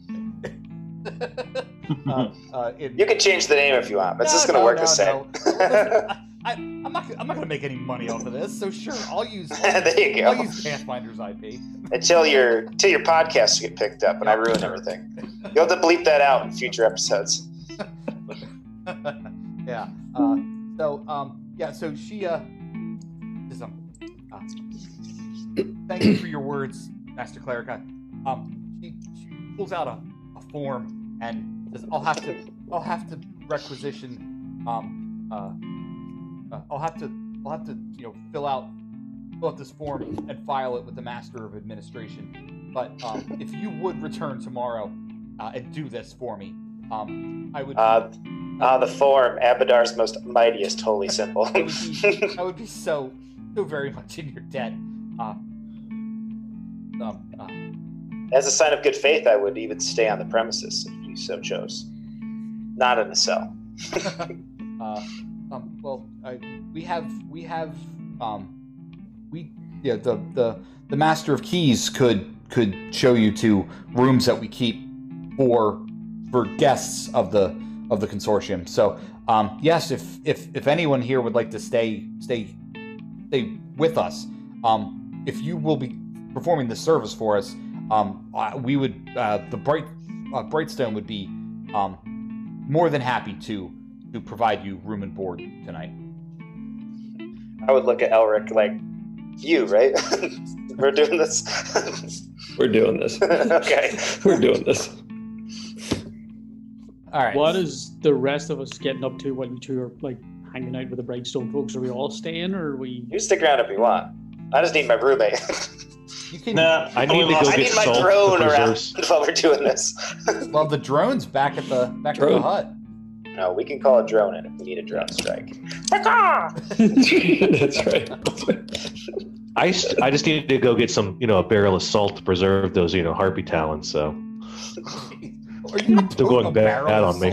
uh, uh, in you can change the name if you want, but it's No, just gonna no, work no, the same. no. I, I'm not. I'm not gonna make any money off of this. So sure, I'll use. I'll, there you go. I'll use Pathfinder's IP. Until your until your podcasts get picked up and I ruin everything. You'll have to bleep that out in future episodes. yeah. Uh, so um, yeah. So she uh, is, um, uh, thank you for your words, Master Cleric. I- Um, she, she pulls out a, a form and says, "I'll have to. I'll have to requisition. Um, uh, uh, I'll have to. I'll have to. You know, fill out fill out this form and file it with the Master of Administration. But um, if you would return tomorrow uh, and do this for me, um, I would. Uh, uh, the form, Abadar's most mightiest holy symbol. I would be, I would be so, so very much in your debt. Uh, um, uh, As a sign of good faith, I would even stay on the premises if you so chose. Not in a cell. uh, um, well, I, we have, we have, um, we, yeah, the, the, the master of keys could, could show you to rooms that we keep for, for guests of the, of the consortium. So, um, yes, if, if, if anyone here would like to stay, stay, stay with us, um, if you will be performing this service for us, um, uh, we would, uh, the bright, uh, Brightstone would be, um, more than happy to to provide you room and board tonight. I would look at Elric like, you, right? We're doing this? We're doing this. okay. We're doing this. All right. What is the rest of us getting up to while you two are like hanging out with the Brightstone folks? Are we all staying or are we? You stick around if you want. I just need my roommate. You can. Nah, I need to go lost- I get need my salt drone to around preserve- while we're doing this. Well, the drone's back at the back at the hut. no, we can call a drone in if we need a drone strike. That's right. That's right. I, st- I just need to go get some, you know, a barrel of salt to preserve those, you know, harpy talons. So Are you Still going a bad barrel on me.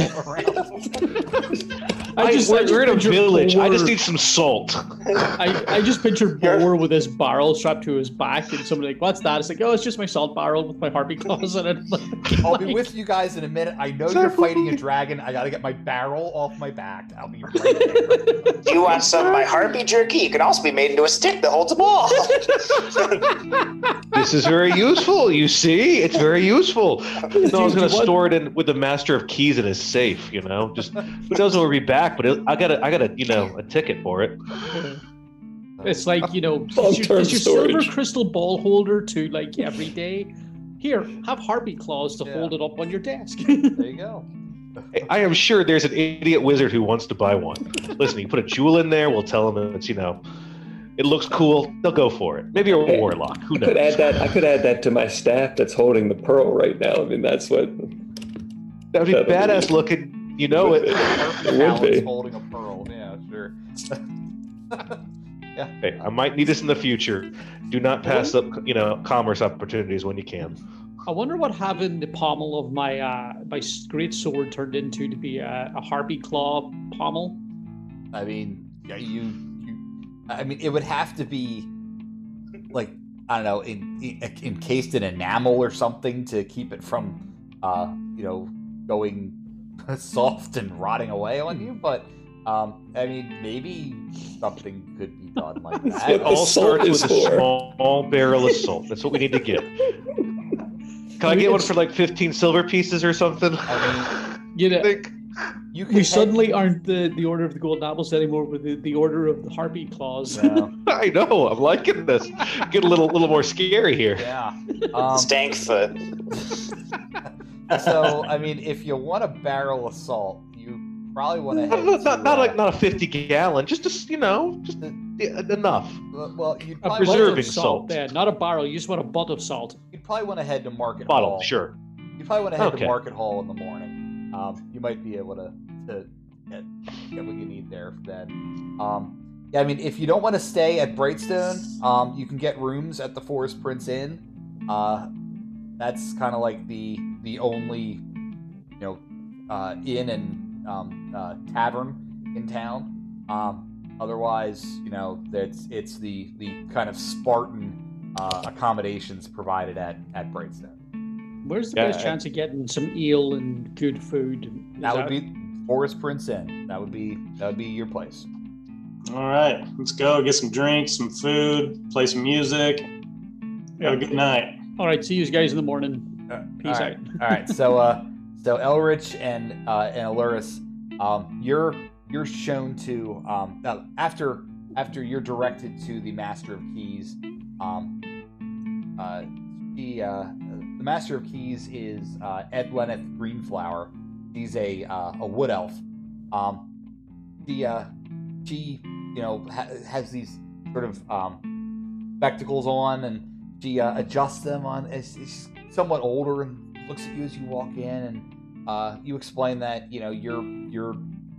Salt around? I just, we're, I just we're in a picture village. I just need some salt. I, I just picture Boar with his barrel strapped to his back, and somebody like, "What's that?" It's like, "Oh, it's just my salt barrel with my harpy claws in it." I'll be with you guys in a minute. I know you're fighting a dragon. I gotta get my barrel off my back. I'll be right there. Do you want some of my harpy jerky? It can also be made into a stick that holds a ball. This is very useful. You see, it's very useful. No, I was going to store it in with the master of keys in his safe. You know, just who knows when we'll be back. But it, I got to I got to you know, a ticket for it. It's like you know, Long-term is your, is your silver crystal ball holder to like every day. Here, have harpy claws to Yeah. hold it up on your desk. There you go. I am sure there's an idiot wizard who wants to buy one. Listen, you put a jewel in there. We'll tell them it's you know, it looks cool. They'll go for it. Maybe a Hey, warlock. Who knows? I could add that. I could add that to my staff that's holding the pearl right now. I mean, that's what. That'd be That'd be- badass looking. You know it. Perfect would balance holding a pearl. Yeah, sure. Hey, I might need this in the future. Do not pass up, you know, commerce opportunities when you can. I wonder what having the pommel of my uh, my great sword turned into to be a, a harpy claw pommel. I mean, yeah, you, you. I mean, it would have to be like I don't know, in, in, encased in enamel or something to keep it from, uh, you know, going soft and rotting away on you. But um, I mean, maybe something could be done like that. It all salt starts is with a for- small barrel of salt. That's what we need to get. Can I get one for like 15 silver pieces or something? I mean, You know, think You can we head- suddenly aren't the, the order of the golden apples anymore. with the, the order of the harpy claws. Yeah. I know. I'm liking this. Get a little, little more scary here. yeah. Um, Stank foot. so I mean, if you want a barrel of salt, you probably want to Not, head not, to, not, not uh, like not a 50 gallon. Just, just you know, just yeah, enough. well, you'd A probably, butt preserving of salt, salt. yeah, not a barrel. You just want a bottle of salt. you'd probably want to head to Market hall. Bottle, Hall. sure. You probably want to head Okay. to Market Hall in the morning. Um, you might be able to to get, get what you need there then. Um, yeah, I mean, if you don't want to stay at Brightstone, um, you can get rooms at the Forest Prince Inn. Uh, that's kind of like the the only you know uh, inn and um, uh, tavern in town. Um, otherwise, you know, that's it's the the kind of Spartan uh, accommodations provided at at Brightstone. Where's the Yeah, best I- chance of getting some eel and good food? Is That would be Forest Prince Inn. That would be that would be your place. All right, let's go get some drinks, some food, play some music. Have a good night. All right. See you guys in the morning. Uh, Peace all right. out. All right. So uh, so Elric and uh, and Aluris, um, you're you're shown to um, after after you're directed to the Master of Keys. Um, uh, the uh, the Master of Keys is uh, Ed Lenneth Greenflower. He's a uh, a wood elf. Um, the uh, she you know ha- has these sort of um, spectacles on and she uh, adjusts them on as she's somewhat older and looks at you as you walk in and uh, you explain that you know you're you're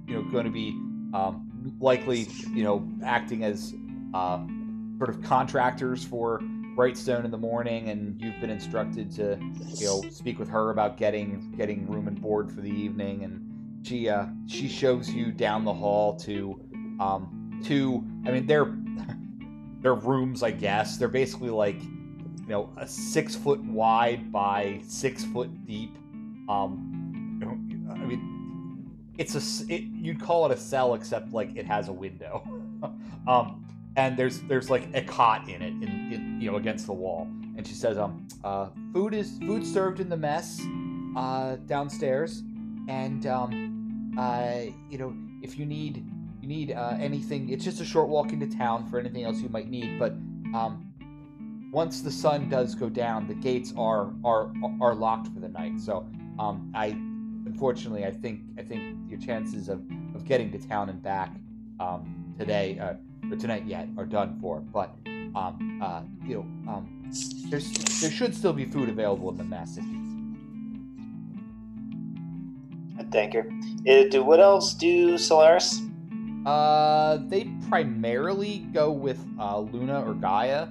you know going to be um, likely you know acting as uh, sort of contractors for Brightstone in the morning and you've been instructed to you know speak with her about getting getting room and board for the evening and she uh, she shows you down the hall to um, to I mean they're they're rooms I guess. They're basically like you know a six foot wide by six foot deep um i mean it's a it, you'd call it a cell except like it has a window. Um and there's there's like a cot in it in, in you know against the wall. And she says um uh food is food served in the mess uh downstairs. And um uh you know if you need you need uh, anything it's just a short walk into town for anything else you might need. But um once the sun does go down, the gates are are are locked for the night. So, um, I unfortunately, I think I think your chances of, of getting to town and back um, today uh, or tonight yet are done for. But um, uh, you know, um, there's there should still be food available in the mess Thank you. Uh, do what else do Solaris? Uh, they primarily go with uh, Luna or Gaia,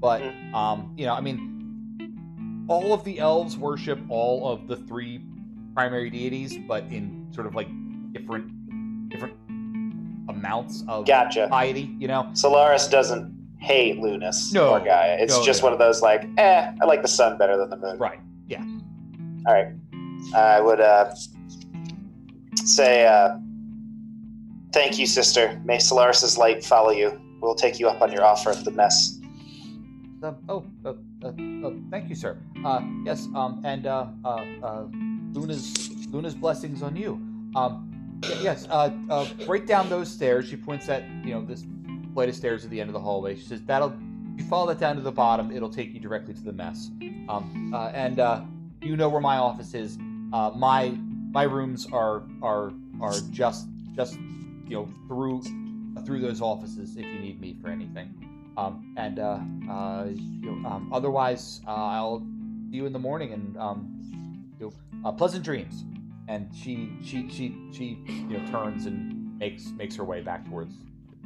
but Mhm. um, you know, I mean, all of the elves worship all of the three primary deities, but in sort of like different different amounts of Gotcha. piety. You know, Solaris doesn't hate Lunas No. or Gaia. It's No, just no. one of those like, eh, I like the sun better than the moon. right? Yeah. All right. I would uh, say, uh, thank you, sister. May Solaris's light follow you. We'll take you up on your offer of the mess. Uh, oh, uh, uh, uh, thank you, sir. Uh, yes, um, and uh, uh, uh, Luna's Luna's blessings on you. Um, yes, uh, uh, right down those stairs. She points at you know this flight of stairs at the end of the hallway. She says that'll if you follow that down to the bottom, it'll take you directly to the mess. Um, uh, and uh, you know where my office is. Uh, my my rooms are are are just just you know through through those offices if you need me for anything. Um, and uh, uh, you know, um, otherwise, uh, I'll see you in the morning and um, you know, uh, pleasant dreams. And she she she she you know turns and makes makes her way back towards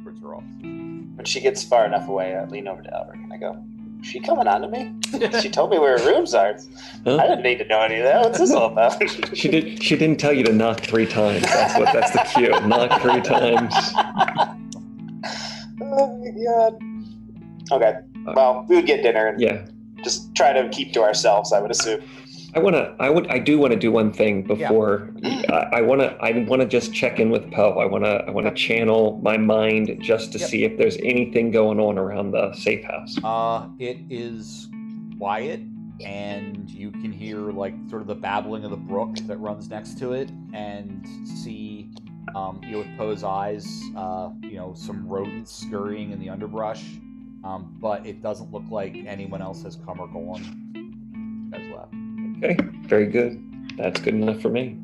towards her office. When she gets far enough away, I lean over to Elric and I go, "Is she coming on to me? she told me where her rooms are. Huh? I didn't need to know any of that. What's this all about?" She did. She didn't tell you to knock three times. That's what. That's the cue. Knock three times. oh my god. Okay. Well, we would get dinner and Yeah. just try to keep to ourselves. I would assume. I want to. I would. I do want to do one thing before. I, I want to. I want to just check in with Poe. I want to. I want to channel my mind just to Yep. see if there's anything going on around the safe house. Uh, it is quiet, and you can hear like sort of the babbling of the brook that runs next to it, and see, um, you know, with Poe's eyes, uh, you know, some rodents scurrying in the underbrush. Um, but it doesn't look like anyone else has come or gone. Guys left. Okay. Very good. That's good enough for me.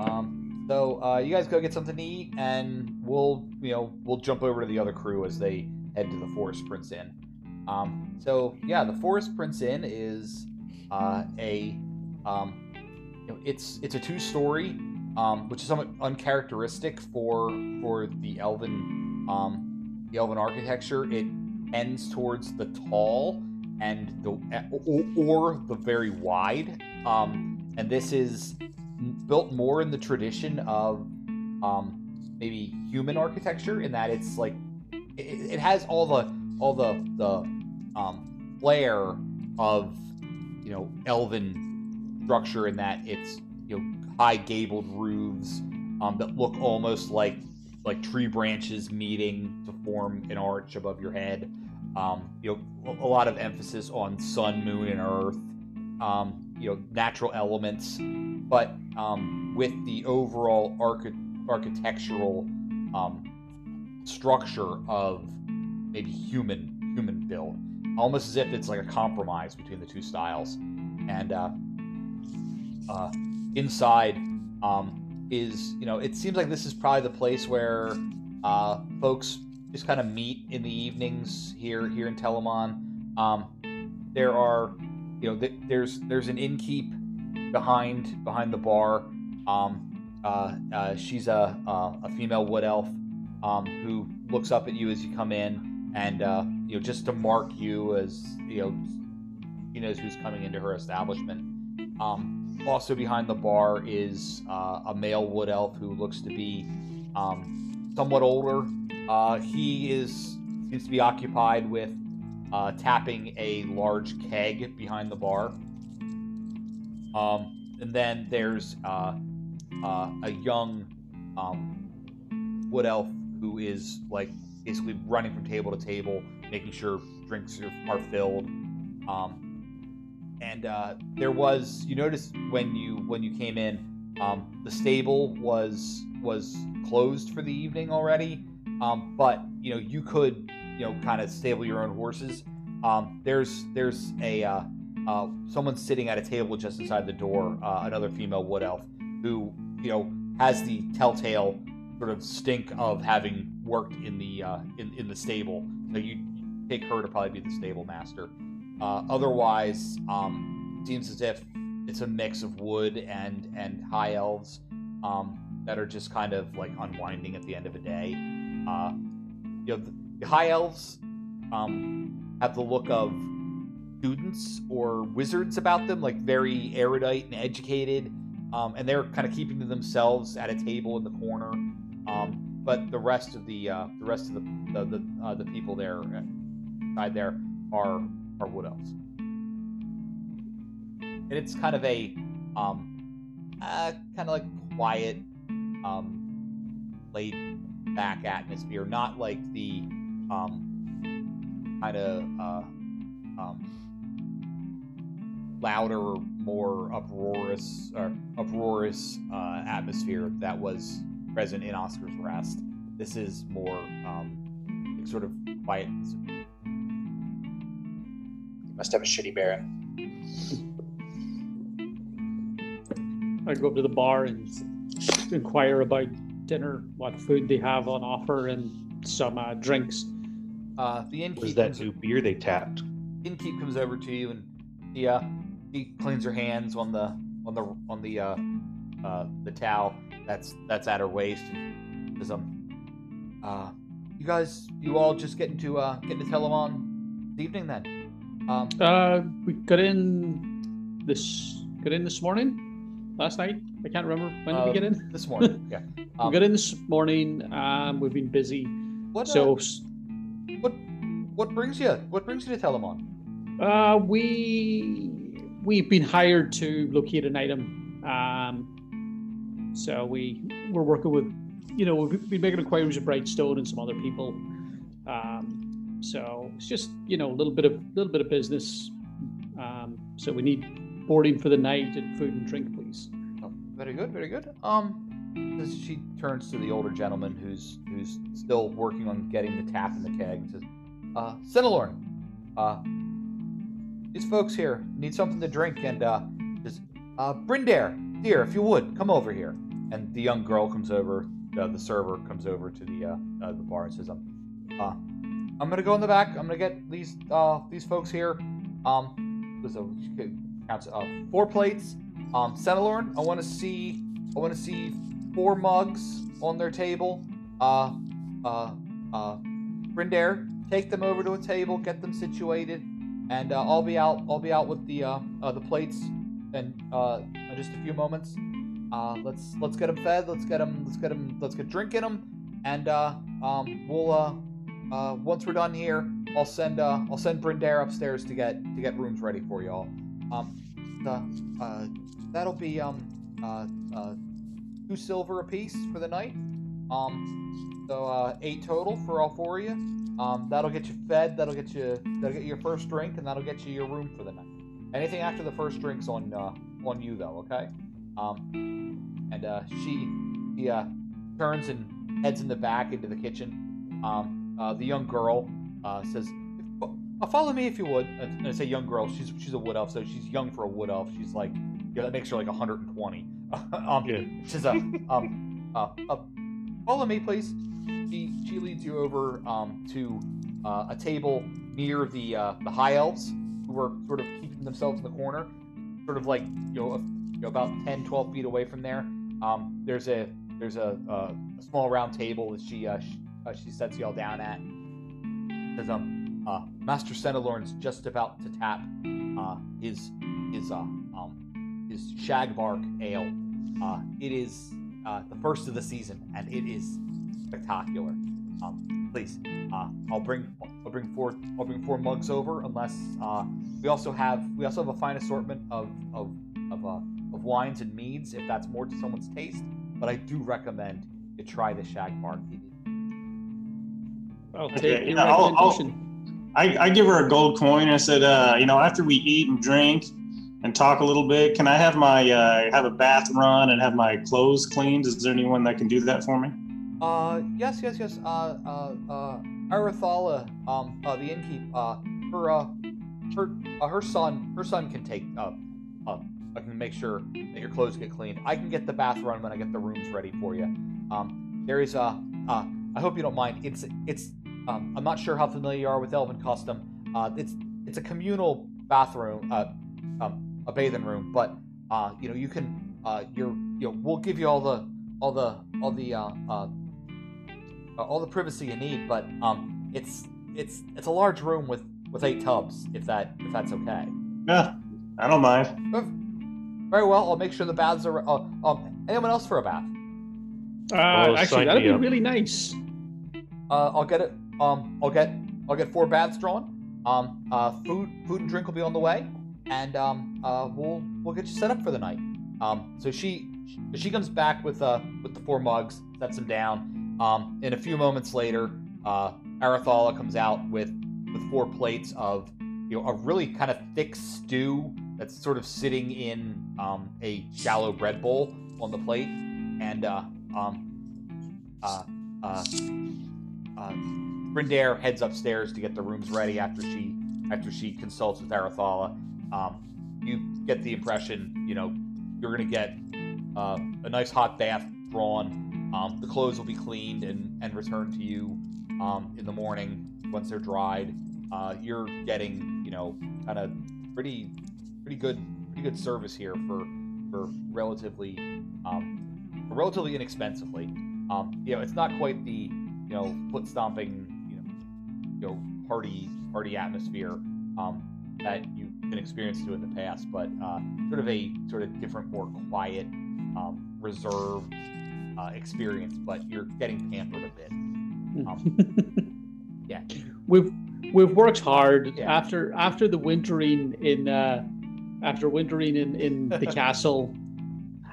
Um, so uh, you guys go get something to eat, and we'll you know we'll jump over to the other crew as they head to the Forest Prince Inn. Um, so yeah, the Forest Prince Inn is uh, a um, you know, it's it's a two story, um, which is somewhat uncharacteristic for for the Elven um, the Elven architecture. It ends towards the tall and the or, or the very wide. Um, and this is built more in the tradition of um, maybe human architecture in that it's like it, it has all the all the the um, flair of you know elven structure in that it's you know high gabled roofs um, that look almost like like tree branches meeting to form an arch above your head um, you know a, lot of emphasis on sun moon and earth um, you know natural elements but um, with the overall archi- architectural um, structure of maybe human human build, almost as if it's like a compromise between the two styles. And uh, uh, inside um, is you know it seems like this is probably the place where uh, folks just kind of meet in the evenings here here in Telemon. Um, there are you know th- there's there's an innkeep behind behind the bar. Um, uh, uh, she's a, a a female wood elf um, who looks up at you as you come in, and uh, you know just to mark you as you know she knows who's coming into her establishment. Um, also behind the bar is uh, a male wood elf who looks to be um, somewhat older. Uh, he is seems to be occupied with uh, tapping a large keg behind the bar. Um, and then there's uh, uh, a young um, wood elf who is like basically running from table to table, making sure drinks are, are filled. Um, and uh, there was you noticed when you when you came in, um, the stable was was closed for the evening already. Um, but you know you could you know kind of stable your own horses. Um, there's there's a uh, uh, someone sitting at a table just inside the door, uh, another female wood elf, who you know has the telltale sort of stink of having worked in the uh, in, in the stable. So you take her to probably be the stable master. Uh, otherwise, um, seems as if it's a mix of wood and and high elves um, that are just kind of like unwinding at the end of a day. Uh, you know, the, the high elves um, have the look of students or wizards about them, like very erudite and educated, um, and they're kind of keeping to themselves at a table in the corner. Um, but the rest of the uh, the rest of the the the, uh, the people there uh, side there are are wood elves, and it's kind of a um, uh, kind of like quiet, um, laid back atmosphere, not like the um, kind of uh, um, louder, more uproarious or uproarious uh, atmosphere that was present in Oscar's Rest. This is more um, sort of quiet. You must have a shitty baron. I go up to the bar and inquire about dinner, what food they have on offer, and some uh, drinks. Uh, the innkeep Was that new beer they tapped? innkeep comes over to you and he uh he cleans her hands on the on the on the uh uh the towel that's that's at her waist and says um uh you guys you all just getting to uh getting to Telemon this evening then um Uh, we got in this got in this morning, last night. I can't remember when did we Uh, get in. this morning yeah we um, got in this morning. Um, we've been busy, what uh, so s- what what brings you what brings you to Telemon uh, we we've been hired to locate an item. Um, so we we're working with, you know, we've been making inquiries with Brightstone and some other people. Um, so it's just you know a little bit of little bit of business. Um, so we need boarding for the night and food and drink, please. Oh, very good, very good. Um, she turns to the older gentleman who's who's still working on getting the tap in the keg and says, "Uh, uh, these folks here need something to drink, and uh, just uh, Brindare, dear, if you would, come over here." And the young girl comes over. Uh, the server comes over to the uh, uh, the bar and says, "Um, uh, I'm gonna go in the back. I'm gonna get these uh these folks here. Um, there's a counts uh, four plates. Um, Senelorn, I want to see I want to see four mugs on their table. Uh, uh, uh, Brindare, take them over to a table, get them situated, and uh, I'll be out. I'll be out with the uh, uh the plates uh in just a few moments. Uh, let's let's get them fed. Let's get them. Let's get them. Let's get drinking them, and uh, um, we'll uh, uh, once we're done here, I'll send uh, I'll send Brindare upstairs to get to get rooms ready for y'all. Um, the, uh, that'll be um uh, uh two silver apiece for the night. Um, so uh, eight total for all four of you. Um, that'll get you fed. That'll get you that'll get you your first drink, and that'll get you your room for the night. Anything after the first drink's on uh, on you though, okay? Um, and uh, she she uh, turns and heads in the back into the kitchen. Um, uh, the young girl uh, says, uh, "Follow me if you would." And I say young girl. She's she's a wood elf, so she's young for a wood elf. She's like, yeah, that makes her like 120. um, Yeah. She's a um, uh, uh, follow me, please. She she leads you over um to uh, a table near the uh, the high elves who are sort of keeping themselves in the corner, sort of like you know, a, you know about 10, 12 feet away from there. Um, there's a there's a, a, a small round table that she uh, she, uh, she sets you all down at. Says um uh, Master Senelorn's just about to tap uh, his his uh, um his shagbark ale. Uh, it is uh, the first of the season, and it is spectacular. Um, please, uh, I'll bring I'll bring four I'll bring four mugs over. Unless uh, we also have we also have a fine assortment of of of, uh, of wines and meads if that's more to someone's taste. But I do recommend you try the shagbark. It I'll Okay, take your yeah, I'll- I'll- I, I give her a gold coin. I said, uh, you know, after we eat and drink and talk a little bit, can I have my uh, have a bath run and have my clothes cleaned? Is there anyone that can do that for me? Uh, yes, yes, yes. Uh, uh, uh, Arathala, um, uh, the innkeep, uh, her, uh, her, uh, her son, her son can take, uh, uh, I can make sure that your clothes get cleaned. I can get the bath run when I get the rooms ready for you. Um, there is, uh, uh, I hope you don't mind. It's, it's, um, I'm not sure how familiar you are with Elven Custom. Uh, it's it's a communal bathroom, uh, um, a bathing room, but uh, you know you can uh, you're you know we'll give you all the all the all the uh, uh, uh, all the privacy you need, but um, it's it's it's a large room with with eight tubs, if that if that's okay. Yeah, I don't mind. Very well. I'll make sure the baths are. Uh, um, anyone else for a bath? Uh, Oh, actually, that'd be up. really nice. Uh, I'll get it. Um, I'll get I'll get four baths drawn. Um, uh, food food and drink will be on the way, and um, uh, we'll we'll get you set up for the night. Um, so she she comes back with uh with the four mugs, sets them down. Um, and a few moments later, uh, Arathala comes out with with four plates of you know a really kind of thick stew that's sort of sitting in um, a shallow bread bowl on the plate, and uh, um, uh, uh, uh, Brindair heads upstairs to get the rooms ready after she after she consults with Arathala. Um, you get the impression, you know, you're gonna get uh, a nice hot bath drawn. Um, the clothes will be cleaned and, and returned to you um, in the morning once they're dried. Uh, you're getting, you know, kind of pretty pretty good pretty good service here for for relatively um, relatively inexpensively. Um, you know, it's not quite the you know foot stomping you know party party atmosphere um, that you've been experienced to in the past, but uh, sort of a sort of different, more quiet, um, reserved uh, experience. But you're getting pampered a bit. Um, yeah. We've we've worked hard Yeah. after after the wintering in uh, after wintering in in the castle.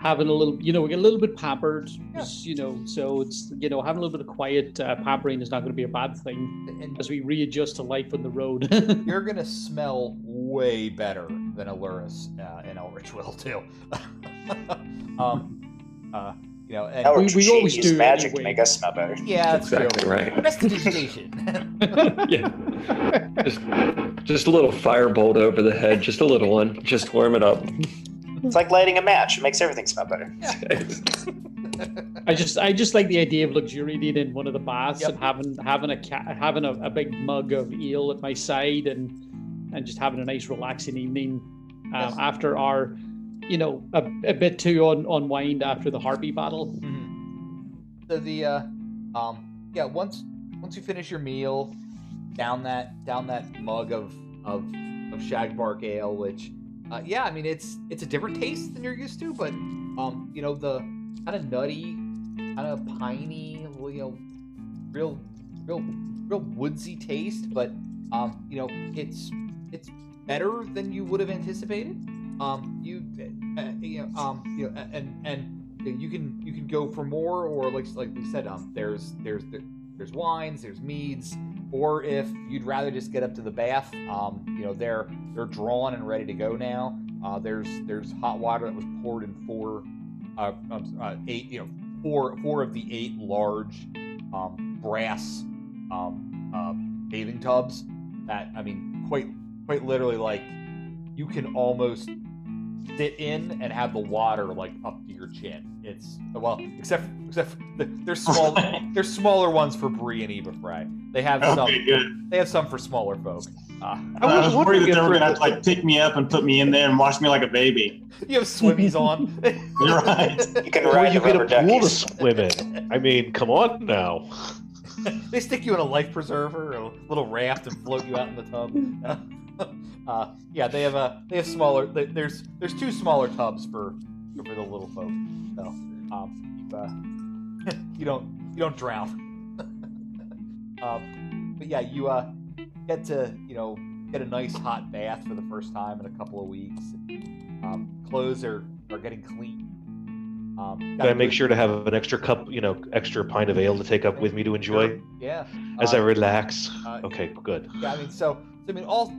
Having a little, you know, we get a little bit pampered, Yeah. you know. So it's, you know, having a little bit of quiet uh, pampering is not going to be a bad thing And as we readjust to life on the road. you're gonna smell way better than Aluris uh, and Elric will too. um, uh, you know, and Our we- we always use do magic to make us smell better. yeah, that's exactly true. right. Prestidigitation. Yeah. Just, just a little firebolt over the head, just a little one. Just warm it up. It's like lighting a match. It makes everything smell better. I just I just like the idea of luxuriating in one of the baths Yep. and having having a ca- having a, a big mug of eel at my side and and just having a nice relaxing evening um, Yes. after our you know a, a bit too un, unwind after the harpy battle. Mhm. So the uh, um, yeah, once once you finish your meal, down that down that mug of of of shagbark ale, which uh, yeah, I mean it's it's a different taste than you're used to, but um, you know the kind of nutty, kind of piney, you know, real real real woodsy taste, but um, you know it's it's better than you would have anticipated. Um, you uh, you know um you know and and you can you can go for more or like like we said um there's there's there's wines there's meads or if you'd rather just get up to the bath um you know they're they're drawn and ready to go now. Uh there's there's hot water that was poured in four uh, uh eight you know four four of the eight large um brass um uh bathing tubs that i mean quite quite literally like you can almost sit in and have the water like up to your chin. It's well, except except the, there's small there's smaller ones for Brie and Eva Frey. They have some good. they have some for smaller folk. Uh, I I was was, worried that they were gonna have to like pick me up and put me in there and wash me like a baby. you have swimmies on. You're right. You can Or ride you the get a rubber pool to swim in. I mean, come on now. they stick you in a life preserver, a little raft, and float you out in the tub. uh, yeah, they have a they have smaller. they- There's there's two smaller tubs for for the little folk. So um, keep, uh, you don't you don't drown. um, but yeah, you uh get to you know get a nice hot bath for the first time in a couple of weeks. Um, clothes are are getting clean. Um, Can I make sure to have an extra cup, you know, extra pint of ale to take up with me to enjoy Yeah. as uh, I relax? uh, Okay, good. Yeah, I mean, so, so I mean, all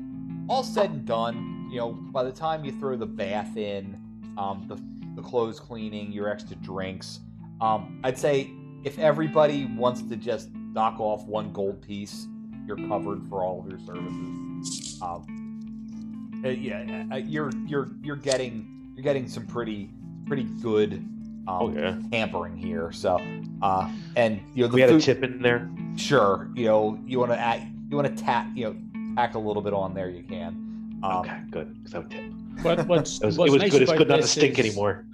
all said and done, you know, by the time you throw the bath in, um, the the clothes cleaning, your extra drinks, um, I'd say if everybody wants to just knock off one gold piece, you're covered for all of your services. Um, uh, yeah, uh, you're you're you're getting you're getting some pretty pretty good um, Oh yeah. hampering here. So, uh, and you know, We had a food- tip in there. Sure, you know, you want to add, you want to tap, you know, tack a little bit on there. You can. Um, okay, good. Because I tip. But what's, It was, what's it was nice good. It's good not to stink is anymore.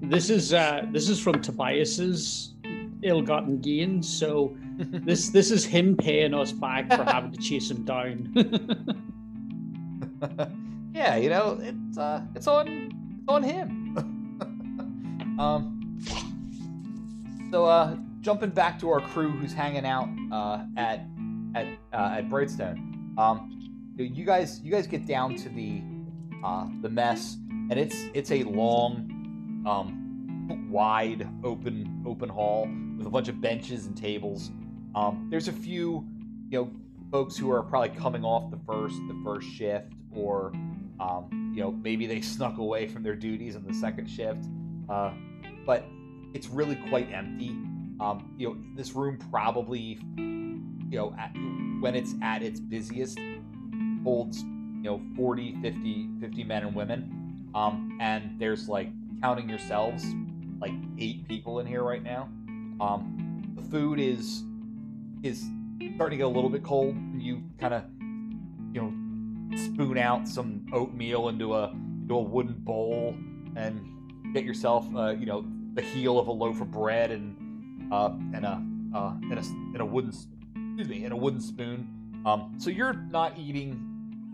This is uh, this is from Tobias's ill-gotten gains. So this this is him paying us back for having to chase him down. yeah, you know, it's uh, it's on, it's on him. um, so uh, jumping back to our crew who's hanging out uh, at at uh, at Brightstone. Um, you guys, you guys get down to the uh, the mess, and it's it's a long, um, wide open open hall with a bunch of benches and tables. Um, there's a few, you know, folks who are probably coming off the first the first shift, or um, you know, maybe they snuck away from their duties in the second shift. Uh, but it's really quite empty. Um, you know, this room probably, you know, at, when it's at its busiest, holds you know 40 50 50 men and women. Um and there's like counting yourselves like eight people in here right now. Um the food is is starting to get a little bit cold. You kind of you know spoon out some oatmeal into a into a wooden bowl and get yourself uh you know the heel of a loaf of bread and uh and a uh and a, and a wooden excuse me and a wooden spoon um so you're not eating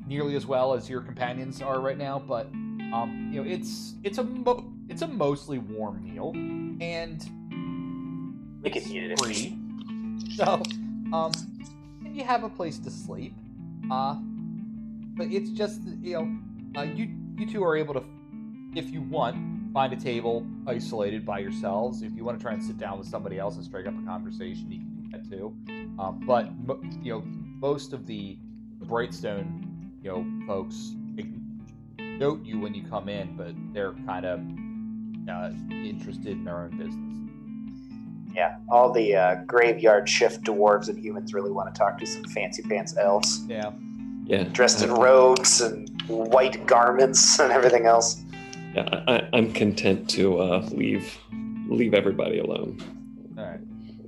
nearly as well as your companions are right now, but um, you know it's it's a mo- it's a mostly warm meal, and We can eat it free. So, um, and you have a place to sleep. Uh, but it's just you know, uh, you you two are able to, if you want, find a table isolated by yourselves. If you want to try and sit down with somebody else and strike up a conversation, you can do that too. Um, but you know, most of the Brightstone, you know, folks note you when you come in, but they're kind of uh, interested in their own business. Yeah, all the uh, graveyard shift dwarves and humans really want to talk to some fancy pants elves Yeah. Yeah. dressed in robes and white garments and everything else. Yeah, I, I- I'm content to uh, leave leave everybody alone.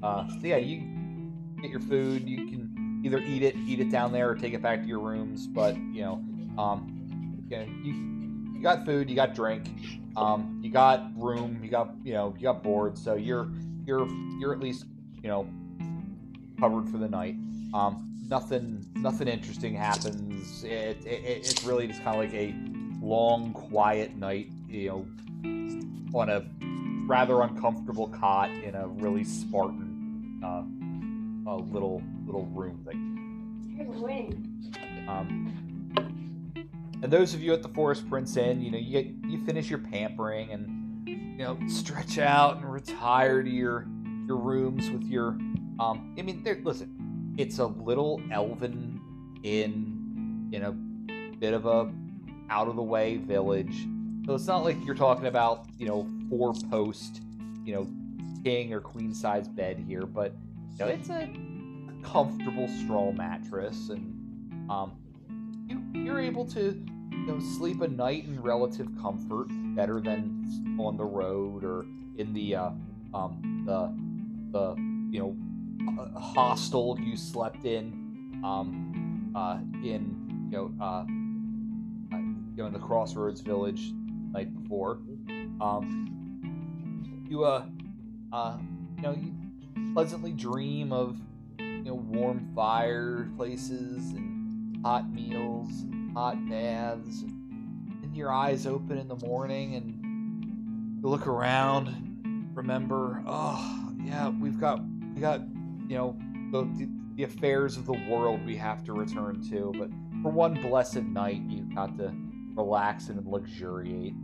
Uh, so yeah, you get your food. You can either eat it, eat it down there, or take it back to your rooms. But you know, um, you, you you got food, you got drink, um, you got room, you got you know, you got board. So you're you're you're at least you know covered for the night. Um, nothing nothing interesting happens. It, it it's really just kind of like a long, quiet night. You know, on a rather uncomfortable cot in a really Spartan uh, uh, little little room thing. Um, and those of you at the Forest Prince Inn, you know, you get you finish your pampering and you know stretch out and retire to your your rooms with your. Um, I mean, there. Listen, it's a little elven inn in a bit of a out of the way village. So it's not like you're talking about, you know, four post, you know, king or queen size bed here, but you know, it's a comfortable straw mattress and um you you're able to you know sleep a night in relative comfort better than on the road or in the uh um the the you know hostel you slept in um uh in you know uh uh, you know in the crossroads village night before. Um you uh uh you know you pleasantly dream of you know warm fireplaces and hot meals and hot baths and your eyes open in the morning and you look around and remember oh yeah we've got we got you know the, the, affairs of the world we have to return to but for one blessed night you got to relax and luxuriate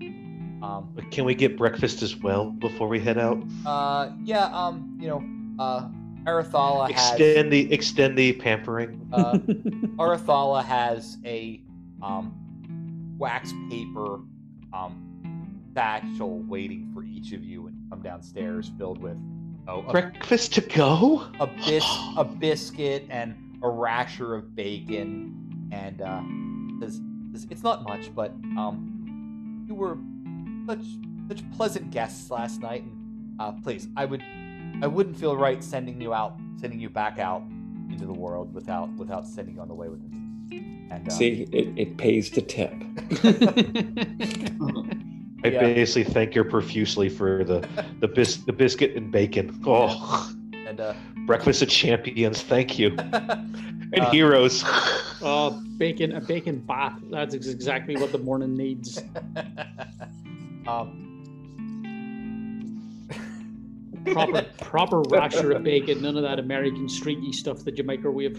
um But Can we get breakfast as well before we head out? uh yeah um you know uh Arathala has Extend the extend the pampering. uh, Arathala has a um, wax paper um, satchel waiting for each of you and come downstairs filled with oh, a, Breakfast to go. a, bis- a biscuit and a rasher of bacon and uh, says, says, it's not much but um, you were such such pleasant guests last night, and uh, please, I would, I wouldn't feel right sending you out, sending you back out into the world without without sending you on the way with me. And uh, See, it, it pays to tip. I Yeah. basically thank you profusely for the the bis- the biscuit and bacon. Oh, and uh, breakfast of champions. Thank you. And Uh, heroes. oh, bacon, a bacon bath. That's exactly what the morning needs. um, Proper, proper rasher of bacon. None of that American streaky stuff that you microwave.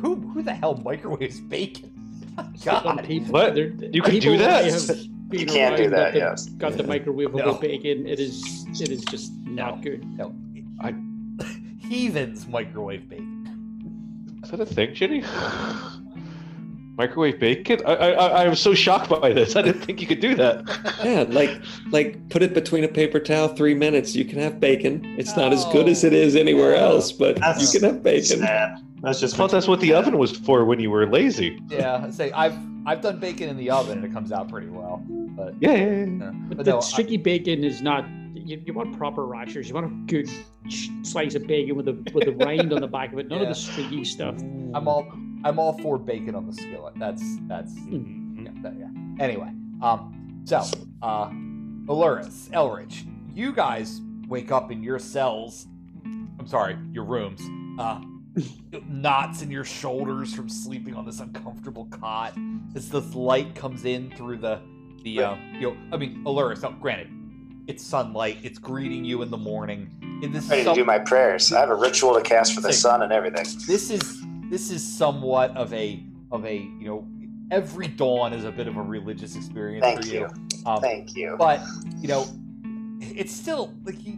who who the hell microwaves bacon? Some God, people, What? You could do that? may have been You can't do that, got the, yes. Got the microwavable No. bacon. It is, it is just not No. good. no, I- heathens microwave bacon. Is that a thing, Jenny? Microwave bacon? I, I I I was so shocked by this. I didn't think you could do that. Yeah, like like put it between a paper towel, three minutes. You can have bacon. It's not as good as it is anywhere Oh. else, but That's you can have bacon. Sad. That's I just thought that's what the oven was for when you were lazy. Yeah, say I've I've done bacon in the oven and it comes out pretty well. But, Yeah, yeah, yeah. uh, But, but the no, I- streaky bacon is not. You, you want proper rashers. You want a good slice of bacon with a with a rind on the back of it. None of the streaky stuff. I'm all I'm all for bacon on the skillet. That's that's Mm-hmm. yeah, that, yeah. Anyway, um, so uh, Aluris, Elric, you guys wake up in your cells. I'm sorry, your rooms. Uh, knots in your shoulders from sleeping on this uncomfortable cot. As this light comes in through the the uh, you know, I mean, Aluris. Now, granted, it's sunlight. It's greeting you in the morning. In this Ready to some- do my prayers. I have a ritual to cast for the sun and everything. this is this is somewhat of a of a you know every dawn is a bit of a religious experience Thank for you. you. Um, Thank you. but you know it's still like you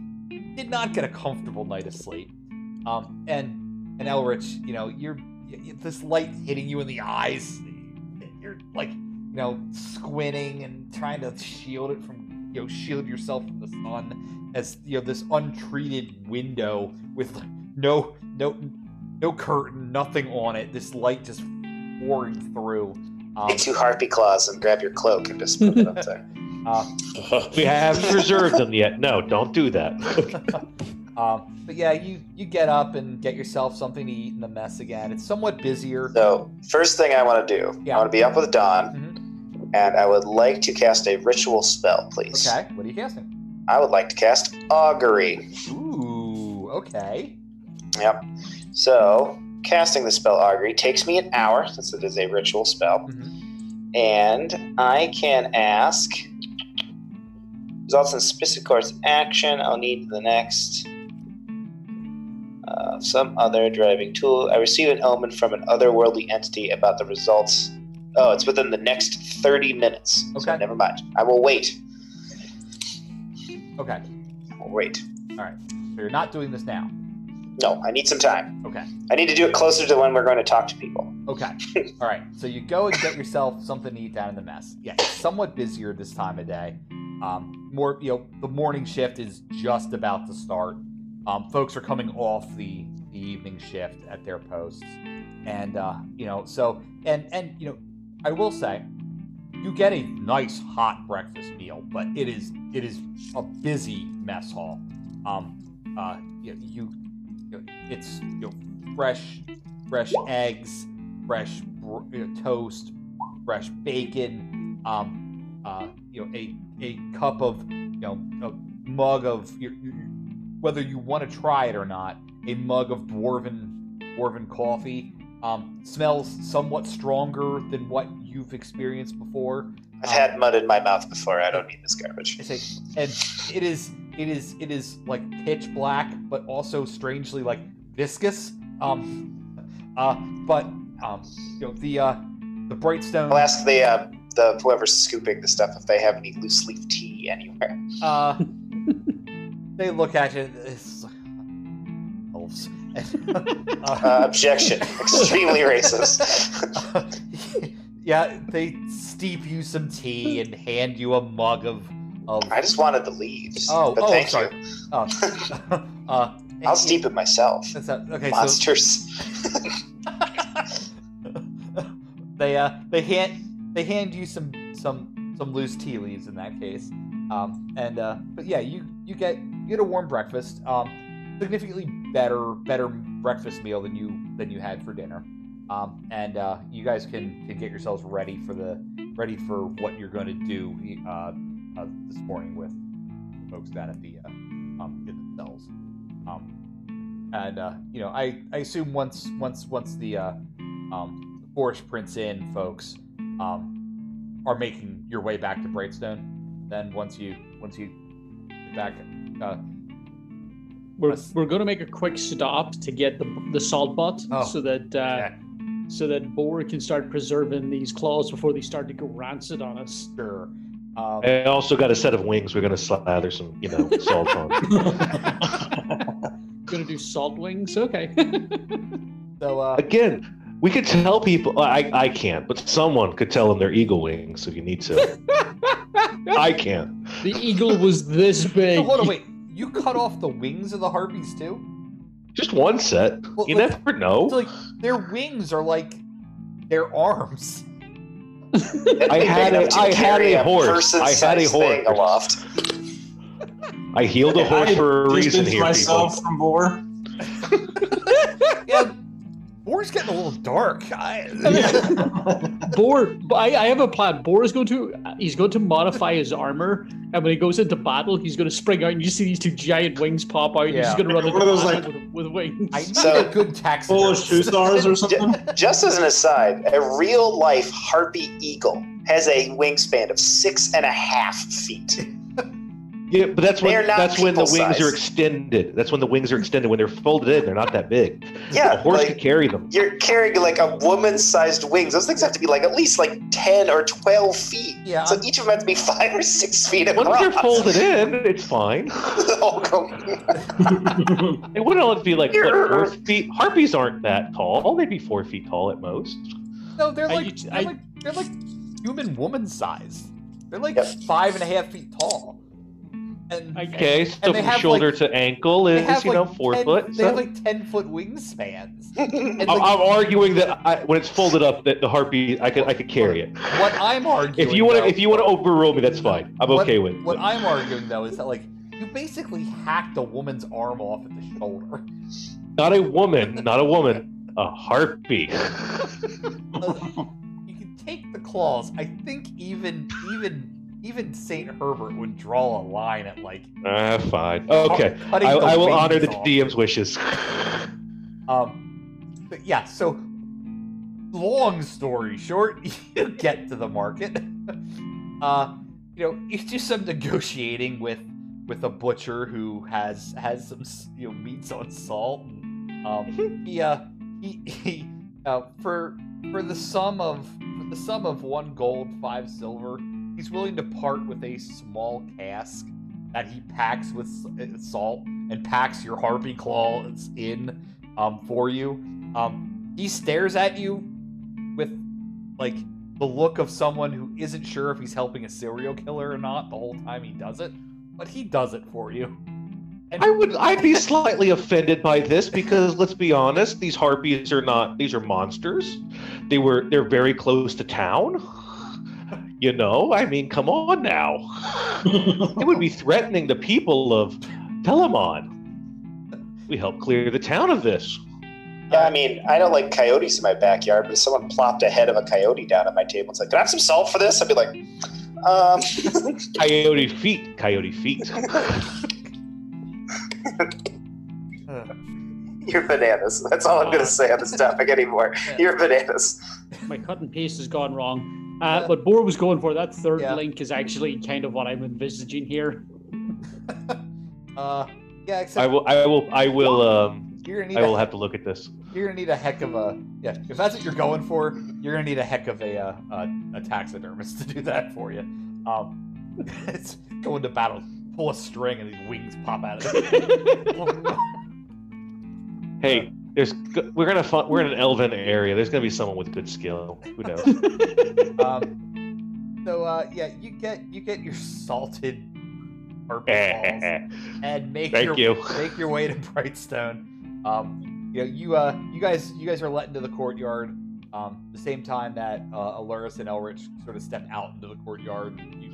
did not get a comfortable night of sleep. Um, and and Elric, you know you're this light hitting you in the eyes. You're like you know squinting and trying to shield it from you know shield yourself from the sun as you know this untreated window with like, no no no curtain, nothing on it. This light just pouring through. Um, Take two harpy claws and grab your cloak and just put it up there. uh, We haven't reserved them yet. No, don't do that. um, but yeah, you you get up and get yourself something to eat in the mess again. It's somewhat busier. So, first thing I want to do, Yeah. I want to be up with dawn, Mhm. and I would like to cast a ritual spell, please. Okay, what are you casting? I would like to cast augury. Ooh, okay. Yep. So, casting the spell augury takes me an hour since it is a ritual spell, Mhm. and I can ask. Results in specific course action. I'll need the next. Uh, some other driving tool. I receive an omen from an otherworldly entity about the results. Oh, it's within the next 30 minutes. So Okay. never mind. I will wait. Okay. I will wait. All right. So you're not doing this now. No, I need some time. Okay. I need to do it closer to when we're going to talk to people. Okay. All right. So you go and get yourself something to eat down in the mess. Yeah, it's somewhat busier this time of day. Um, more, you know, the morning shift is just about to start. Um, folks are coming off the, the evening shift at their posts, and uh, you know, so and and you know, I will say, you get a nice hot breakfast meal, but it is it is a busy mess hall. Um, uh, you, you, you it's you know, fresh fresh eggs, fresh you know, toast, fresh bacon, um, uh, you know, a a cup of you know a mug of your, your, whether you want to try it or not, a mug of dwarven dwarven coffee. Um, smells somewhat stronger than what you've experienced before. I've had mud in my mouth before. I don't need this garbage. Say, and it is it is it is like pitch black, but also strangely like viscous. Um, uh, but um, you know the uh, the bright stone. I'll ask the uh, the whoever's scooping the stuff if they have any loose leaf tea anywhere. Uh, they look at you. It's elves. Uh, uh, objection. Extremely racist. yeah, they steep you some tea and hand you a mug of of. I just wanted the leaves. Oh, but oh, thank sorry. you. Uh, uh, I'll steep it myself. That's not, okay, so Monsters. they uh they hand they hand you some some some loose tea leaves in that case Um, and uh, but yeah, you you get you get a warm breakfast. Um, significantly better better breakfast meal than you than you had for dinner. Um, and uh, you guys can, can get yourselves ready for the ready for what you're going to do uh, uh, this morning with folks down at the uh, um, in the cells. Um, and uh, you know, I, I assume once once once the uh, um, Forest Prince Inn folks um, are making your way back to Brightstone, then once you once you get back, uh, We're, we're going to make a quick stop to get the the salt butt Oh, so that uh, yeah, so that Boar can start preserving these claws before they start to go rancid on us. sure. Um, I also got a set of wings. We're gonna slather some, you know, salt on. Going to do salt wings. Okay. so uh, Again, we could tell people. I I can't, but someone could tell them they're eagle wings if you need to. I can't. the eagle was this big. so hold on, wait. You cut off the wings of the harpies too? Just one set. Well, You like- never know. So like their wings are like their arms. I had a- I had a horse. I had a person-sized thing horse. aloft. I healed a horse I for a reason here, myself people. from Boar. Yeah, Boar's getting a little dark. I, Boar, I, I have a plan. Boar is going to he's going to modify his armor, and when he goes into battle, he's going to spring out, and you see these two giant wings pop out. And he's going to run One into of those, battle like- with, with wings. I need So- a good tax. Polish two stars or something. Just as an aside, a real life harpy eagle has a wingspan of six and a half feet. Yeah, but that's when not that's when the wings people-sized. are extended. That's when the wings are extended. When they're folded in, they're not that big. Yeah, a horse like- could carry them. You're carrying like a woman-sized wings. Those things have to be like at least like ten or twelve feet. Yeah, So each of them have to be five or six feet Once they're folded in, it's fine. Oh, come- It wouldn't all be like what, four feet. Harpies aren't that tall. They'd be four feet tall at most. no, they're like used- they're I- like they're like human woman size. They're like Yep. five and a half feet tall. And I- Okay, so And from shoulder like- to ankle is you know like four 10 foot. They so- have like ten foot wingspans. I'm, like, I'm arguing that I, when it's folded up, that the harpy I could I could carry it. what I'm arguing, If you want to if you want to overrule me, that's fine. I'm what- okay with. What it. I'm arguing though is that like you basically hacked a woman's arm off at the shoulder. Not a woman, not a woman, a harpy. you can take the claws. I think even even even Saint Herbert would draw a line at like Ah, fine. Okay, I, I will honor the off. DM's wishes. Um, but yeah. So long story short, you get to the market. Uh, you know, it's just some negotiating with with a butcher who has has some you know meats on salt. And, um, he uh he, he uh for for the sum of for the sum of one gold, five silver, he's willing to part with a small cask that he packs with uh, salt and packs your harpy claws in um for you. Um, he stares at you with like the look of someone who isn't sure if he's helping a serial killer or not the whole time he does it, but he does it for you. And I would I'd be slightly offended by this because let's be honest, these harpies are not these are monsters. They were they're very close to town. You know, I mean, come on now. It would be threatening the people of Telemon. We help clear the town of this. Yeah, I mean, I don't like coyotes in my backyard, but if someone plopped a head of a coyote down at my table and said, Can I have some salt for this? I'd be like, um, Coyote feet, coyote feet. You're bananas. That's all I'm going to say on this topic anymore. You're bananas. My cut and paste has gone wrong. Uh, what Boar was going for, that third Yeah. link is actually kind of what I'm envisaging here. uh, yeah, except I will I will I will um you're gonna need I will a, have to look at this. you're gonna need a heck of a yeah. If that's what you're going for, you're gonna need a heck of a uh, a, a taxidermist to do that for you. Um, it's going to battle, pull a string, and these wings pop out of it. Hey, there's we're gonna find we're in an elven area. There's gonna be someone with good skill. Who knows? um, so uh, yeah, you get you get your salted harpy balls and make Thank your you. make your way to Brightstone. Um, you know, you uh, you guys you guys are let into the courtyard. Um, the same time that uh, Aluris and Elric sort of step out into the courtyard. You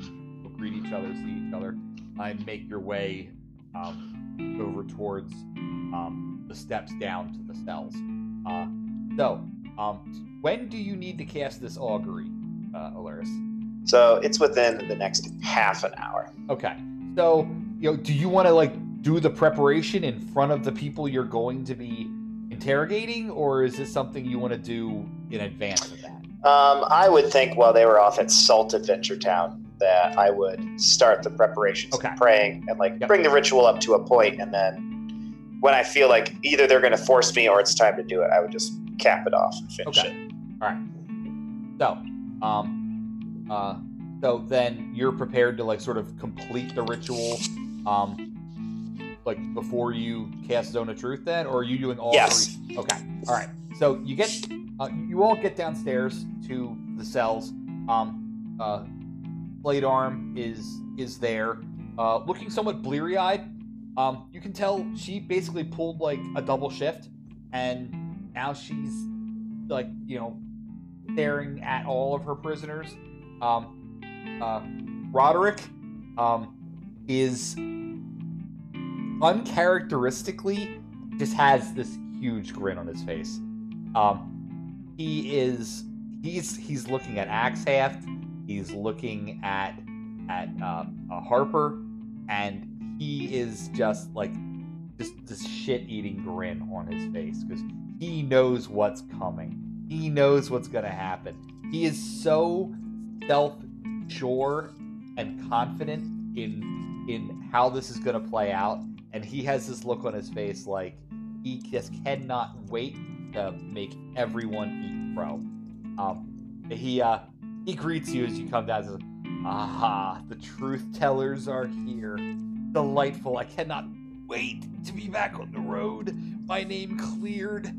greet each other, see each other, and make your way um, over towards um, the steps down to the cells. Uh, so, um, when do you need to cast this augury, uh, Alaris? So it's within the next half an hour. Okay. So, you know, do you want to like do the preparation in front of the people you're going to be interrogating, or is this something you want to do in advance of that? Um, I would think while they were off at Salt Adventure Town that I would start the preparations Okay. and praying and like Yep. bring the ritual up to a point, and then when I feel like either they're going to force me or it's time to do it, I would just cap it off and finish Okay. it. All right. So, um, uh, so then you're prepared to like sort of complete the ritual, um, like before you cast Zone of Truth, then, or are you doing all Yes. three? Okay. All right. So you get, uh, you all get downstairs to the cells. Um, uh, Blade Arm is is there, uh, looking somewhat bleary eyed. Um, you can tell she basically pulled like a double shift, and now she's like you know staring at all of her prisoners. Um, uh, Roderick um, is uncharacteristically just has this huge grin on his face. Um, he is he's he's looking at Axhaft. He's looking at at uh, Harper, and he is just like just this shit-eating grin on his face because he knows what's coming. He knows what's gonna happen. He is so self-sure and confident in in how this is gonna play out, and he has this look on his face like he just cannot wait to make everyone eat crow. Um, he uh he greets you as you come down. and Says, "Aha, the truth tellers are here. Delightful. I cannot wait to be back on the road. My name cleared.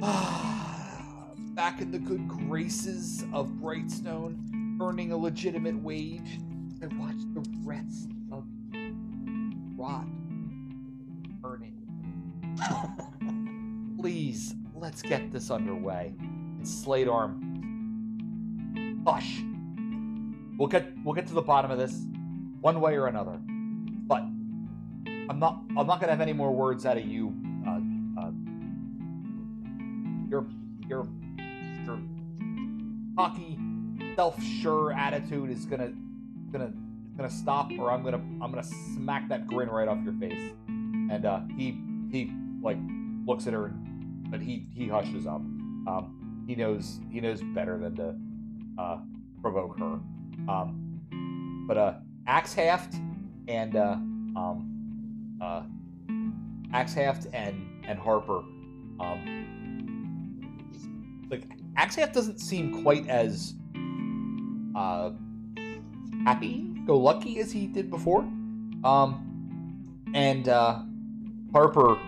Ah, back in the good graces of Brightstone, earning a legitimate wage. and watch the rest of rot burning. Please, let's get this underway. And Slate Arm, hush. We'll get we'll get to the bottom of this, one way or another. I'm not I'm not gonna have any more words out of you. Uh, uh, your your your cocky, self-sure attitude is gonna gonna gonna stop, or I'm gonna I'm gonna smack that grin right off your face. And uh, he he like looks at her, but he he hushes up. Um, he knows he knows better than to uh, provoke her. Um, but uh, Axhaft and uh, um, uh, Axhaft and and Harper, um, like Axhaft doesn't seem quite as uh, happy go lucky as he did before. Um, and uh, Harper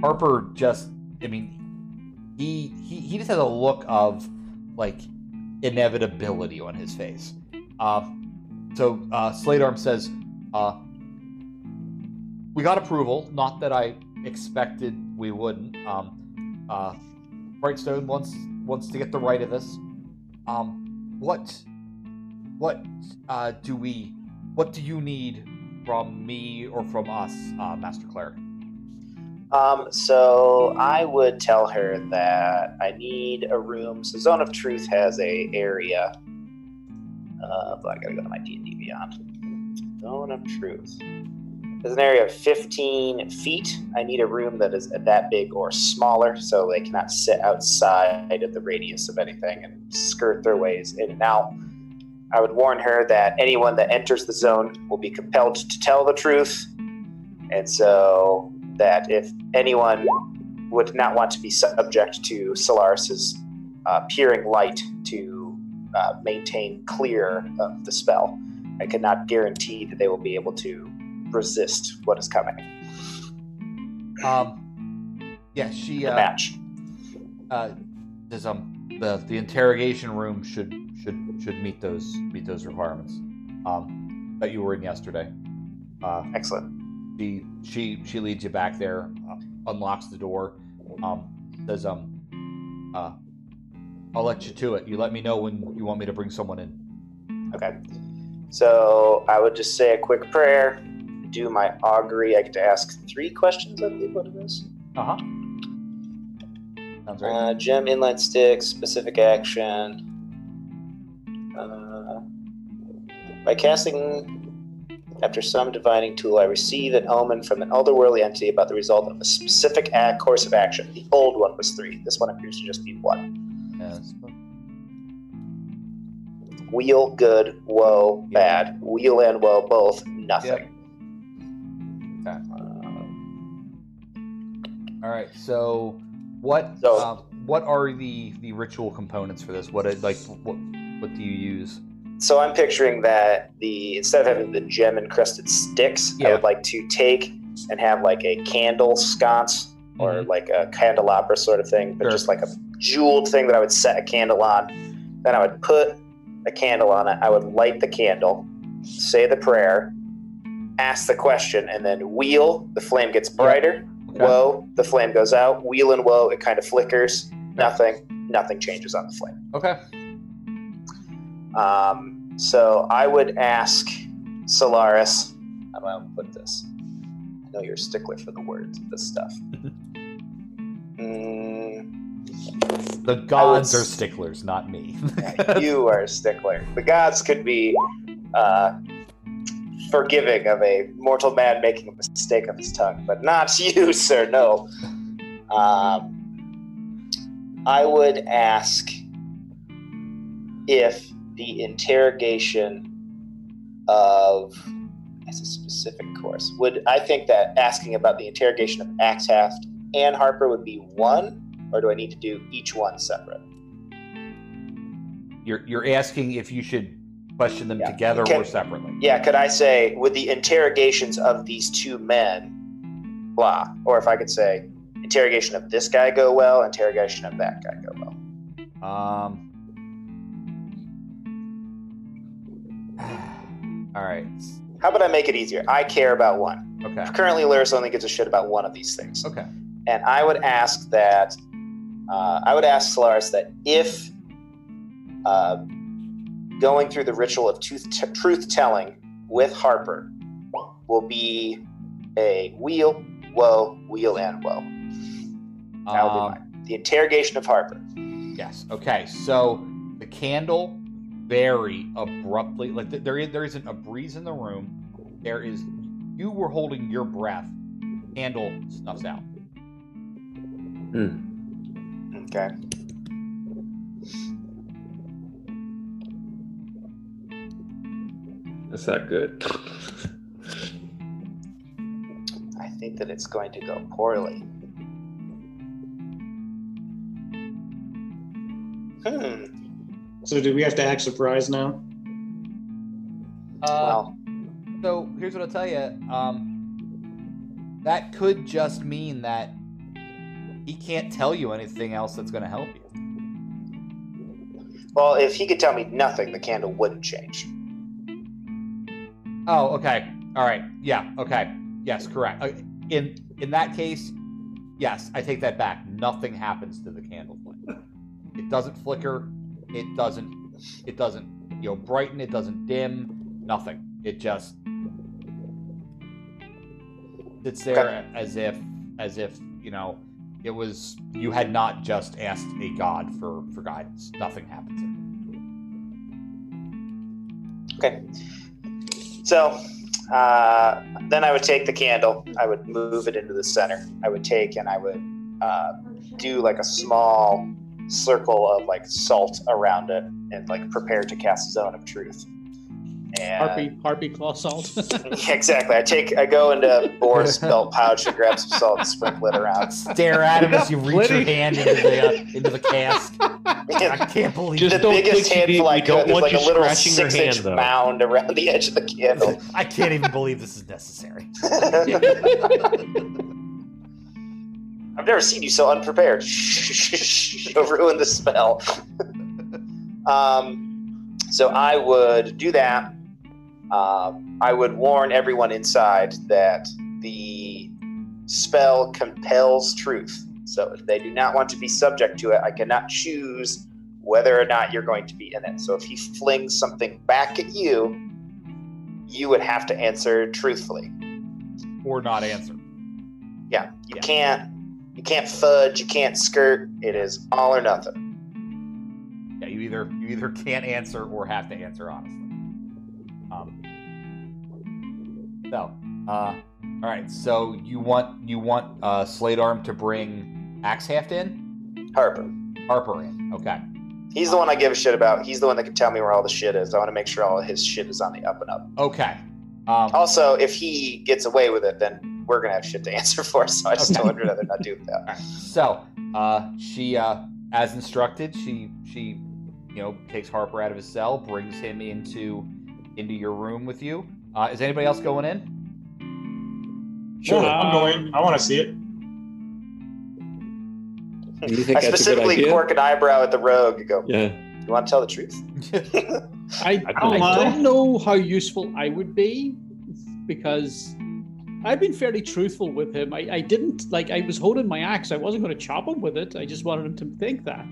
Harper just I mean he he he just has a look of like inevitability on his face. Uh, so uh, Slate Arm says, uh, "We got approval. Not that I expected we wouldn't. Um, uh, Brightstone wants wants to get the right of this. Um, what what uh, do we? What do you need from me or from us, uh, Master Cleric?" Um, so I would tell her that I need a room. So Zone of Truth has a area. Uh, I gotta go to my D and D Beyond. Zone of Truth. There's an area of 15 feet. I need a room that is that big or smaller, so they cannot sit outside of the radius of anything and skirt their ways in and out. I would warn her that anyone that enters the zone will be compelled to tell the truth, and so that if anyone would not want to be subject to Solaris's uh, peering light to uh, maintain clear of the spell, I cannot guarantee that they will be able to resist what is coming. Um, yeah, she The uh, match. uh, says um the the interrogation room should should should meet those meet those requirements. Um, that you were in yesterday. Uh, Excellent. she she she leads you back there, uh, unlocks the door, um, says um, uh, I'll let you to it. You let me know when you want me to bring someone in. Okay. So I would just say a quick prayer, do my augury. I get to ask three questions, I believe what it is. Uh huh. Sounds right. Uh, gem, inline stick, specific action. Uh, by casting after some divining tool, I receive an omen from an otherworldly entity about the result of a specific act, course of action. The old one was three. This one appears to just be one. Yes. Wheel, good, woe, bad. Wheel and woe, both, nothing. Okay. All right. So, what So- um, what are the the ritual components for this? What like what what do you use? so I'm picturing that the instead of having the gem encrusted sticks, I would like to take and have like a candle sconce or like a candelabra sort of thing, but Sure. just like a jeweled thing that I would set a candle on. Then I would put a candle on it. I would light the candle, say the prayer, ask the question, and then wheel. The flame gets brighter. Okay. Whoa, the flame goes out. Wheel and whoa, it kind of flickers. Nothing. Nothing changes on the flame. Okay. Um, so I would ask Solaris. How do I put this? I know you're a stickler for the words of this stuff. Mm, The gods would are sticklers, not me. yeah, you are a stickler. The gods could be uh, forgiving of a mortal man making a mistake of his tongue, but not you, sir. No. Um, I would ask if the interrogation of as a specific course would I think that asking about the interrogation of Axhaft and Harper would be one, or do I need to do each one separate? you're you're asking if you should question them Yeah. together Can- or separately. Yeah, could I say with the interrogations of these two men, blah, or if I could say interrogation of this guy go well, interrogation of that guy go well. Um. All right. How about I make it easier? I care about one. Okay. Currently, Lyris only gives a shit about one of these things. Okay. and I would ask that uh, I would ask Solaris that if uh, going through the ritual of t- truth telling with Harper will be a wheel, woe, wheel, and woe. That be Um, mine. The interrogation of Harper. Yes. Okay. So the candle very abruptly, like th- there is, there isn't a breeze in the room. There is. You were holding your breath. Candle snuffs out. Okay. That's not good. I think that it's going to go poorly. Hmm. So do we have to act surprised now? Uh, Well, So here's what I'll tell you. Um, that could just mean that he can't tell you anything else that's going to help you. well, if he could tell me nothing, the candle wouldn't change. Oh, okay. All right. Yeah. Okay. Yes. Correct. Uh, In in that case, yes, I take that back. Nothing happens to the candle flame. It doesn't flicker. It doesn't. It doesn't. You know, brighten. It doesn't dim. Nothing. It just sits there Okay. as if as if you know it was you had not just asked a god for for guidance. Nothing happens. Okay. So uh, then I would take the candle. I would move it into the center. I would take and I would uh, do like a small circle of like salt around it and like prepare to cast zone of truth. And Harpy, harpy claw salt. Yeah, exactly. I take I go into Boar's belt pouch and grab some salt and sprinkle it around. Stare at him as you reach your hand into the uh, into the cask. I can't believe Just the it. don't biggest think you handful I we don't could is like a little your six inch hand, mound around the edge of the candle. I can't even believe this is necessary. I've never seen you so unprepared. You'll ruin the spell. um, so I would do that. Um, I would warn everyone inside that the spell compels truth. So if they do not want to be subject to it, I cannot choose whether or not you're going to be in it. So if he flings something back at you, you would have to answer truthfully. or not answer. Yeah, you Yeah. can't you can't fudge, you can't skirt. It is all or nothing. Yeah, you either you either can't answer or have to answer honestly. Um, so, uh, all right. So you want you want uh, Slate Arm to bring Axe Haft in, Harper. Harper in. Okay. He's the one I give a shit about. He's the one that can tell me where all the shit is. I want to make sure all his shit is on the up and up. Okay. Um, Also, if he gets away with it, then we're gonna have shit to answer for. So I just Okay. would rather not do that. Right. So, uh, she, uh, as instructed, she she, you know, takes Harper out of his cell, brings him into into your room with you. Uh, is anybody else going in? Sure, Um, I'm going. I want to see it. Do you think I that's a good specifically idea? cork an eyebrow at the rogue and go, Yeah. "You want to tell the truth?" I, I I, don't lie. don't know how useful I would be because I've been fairly truthful with him. I, I didn't like I was holding my axe. I wasn't going to chop him with it. I just wanted him to think that.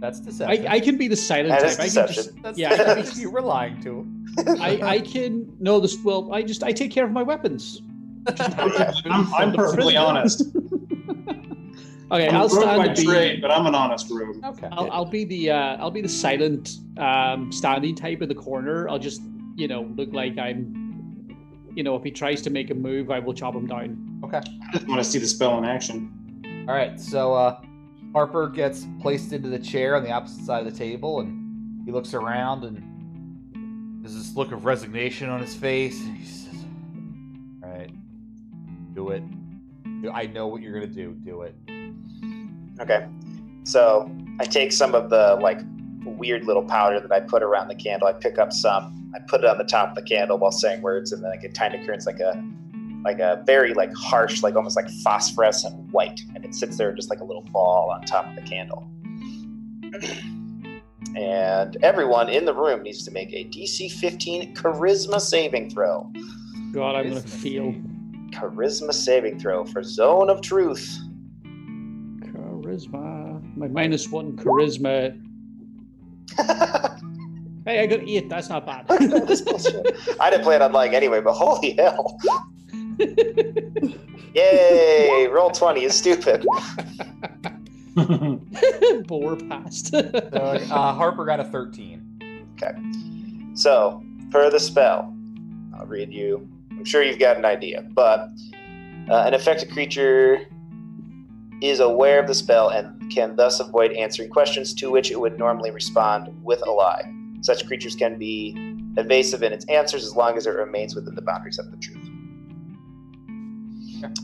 That's I, deception. I can be the silent That type. is I can just That's, yeah, I can be, you were lying to. I, I can no this well I just I take care of my weapons. I'm, I'm perfectly honest. okay, I'm I'll stand by to be trade, but I'm an honest rogue. Okay. I'll, I'll be the uh, I'll be the silent um, standing type in the corner. I'll just you know look like I'm you know if he tries to make a move, I will chop him down. Okay. I just want to see the spell in action. All right. So uh, Harper gets placed into the chair on the opposite side of the table, and he looks around and there's this look of resignation on his face. And he says, "All right, do it. I know what you're gonna do. Do it." Okay. So I take some of the like weird little powder that I put around the candle. I pick up some. I put it on the top of the candle while saying words, and then like it kind of turns like a like a very like harsh, like almost like phosphorescent white, and it sits there just like a little ball on top of the candle. and everyone in the room needs to make a DC 15 Charisma saving throw. God, I'm gonna feel Charisma saving throw for Zone of Truth. charisma. My minus one charisma. Hey, I got eight. That's not bad. I didn't plan on lying anyway, but holy hell. Yay! Roll 20 is stupid. Bore past. So, uh, Harper got a 13. Okay. So, for the spell, I'll read you. I'm sure you've got an idea, but uh, an affected creature is aware of the spell and can thus avoid answering questions to which it would normally respond with a lie. Such creatures can be evasive in its answers as long as it remains within the boundaries of the truth.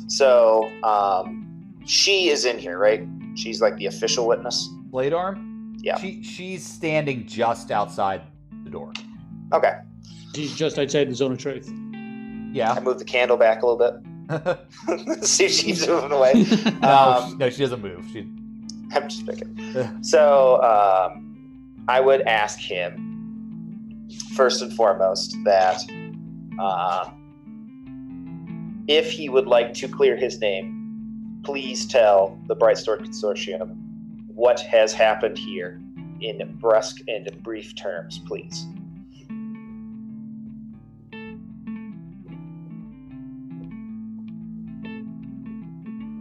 So, um, she is in here, right? She's like the official witness. Slate Arm. Yeah. She she's standing just outside the door. Okay. She's just outside the zone of truth. Yeah. I Yeah. move the candle back a little bit. See if she keeps moving away. no, Um, no, she doesn't move. She. I'm just picking. So um, I would ask him first and foremost that uh, if he would like to clear his name, please tell the Bright Sword Consortium what has happened here in brusque and brief terms, please.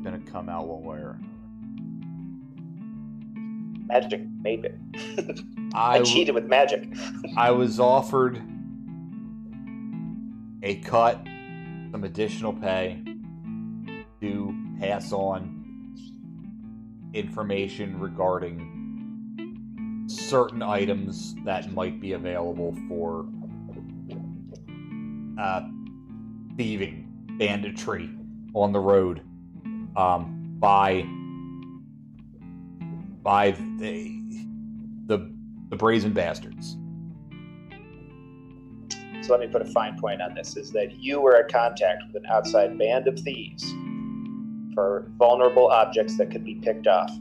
Gonna come out one way or another. Magic made it. I I, w- cheated with magic. I was offered a cut, some additional pay to pass on information regarding certain items that might be available for uh, thieving, banditry on the road um, by by the the the brazen bastards. So let me put a fine point on this: is that you were in contact with an outside band of thieves for vulnerable objects that could be picked off.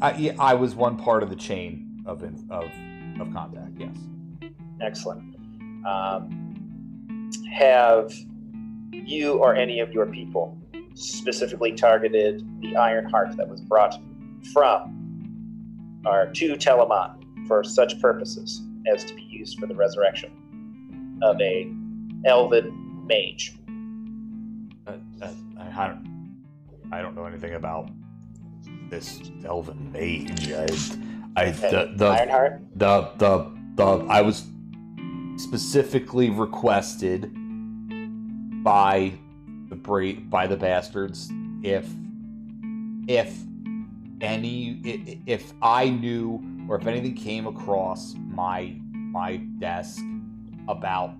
I, I was one part of the chain of of of contact. Yes. Excellent. Um, have you or any of your people specifically targeted the Iron Heart that was brought from or to Telemon for such purposes? As to be used for the resurrection of a elven mage. Uh, uh, I, I don't. I don't know anything about this elven mage. I, I the the Ironheart? the the the I was specifically requested by the bra- by the bastards if if any if I knew or if anything came across my my desk about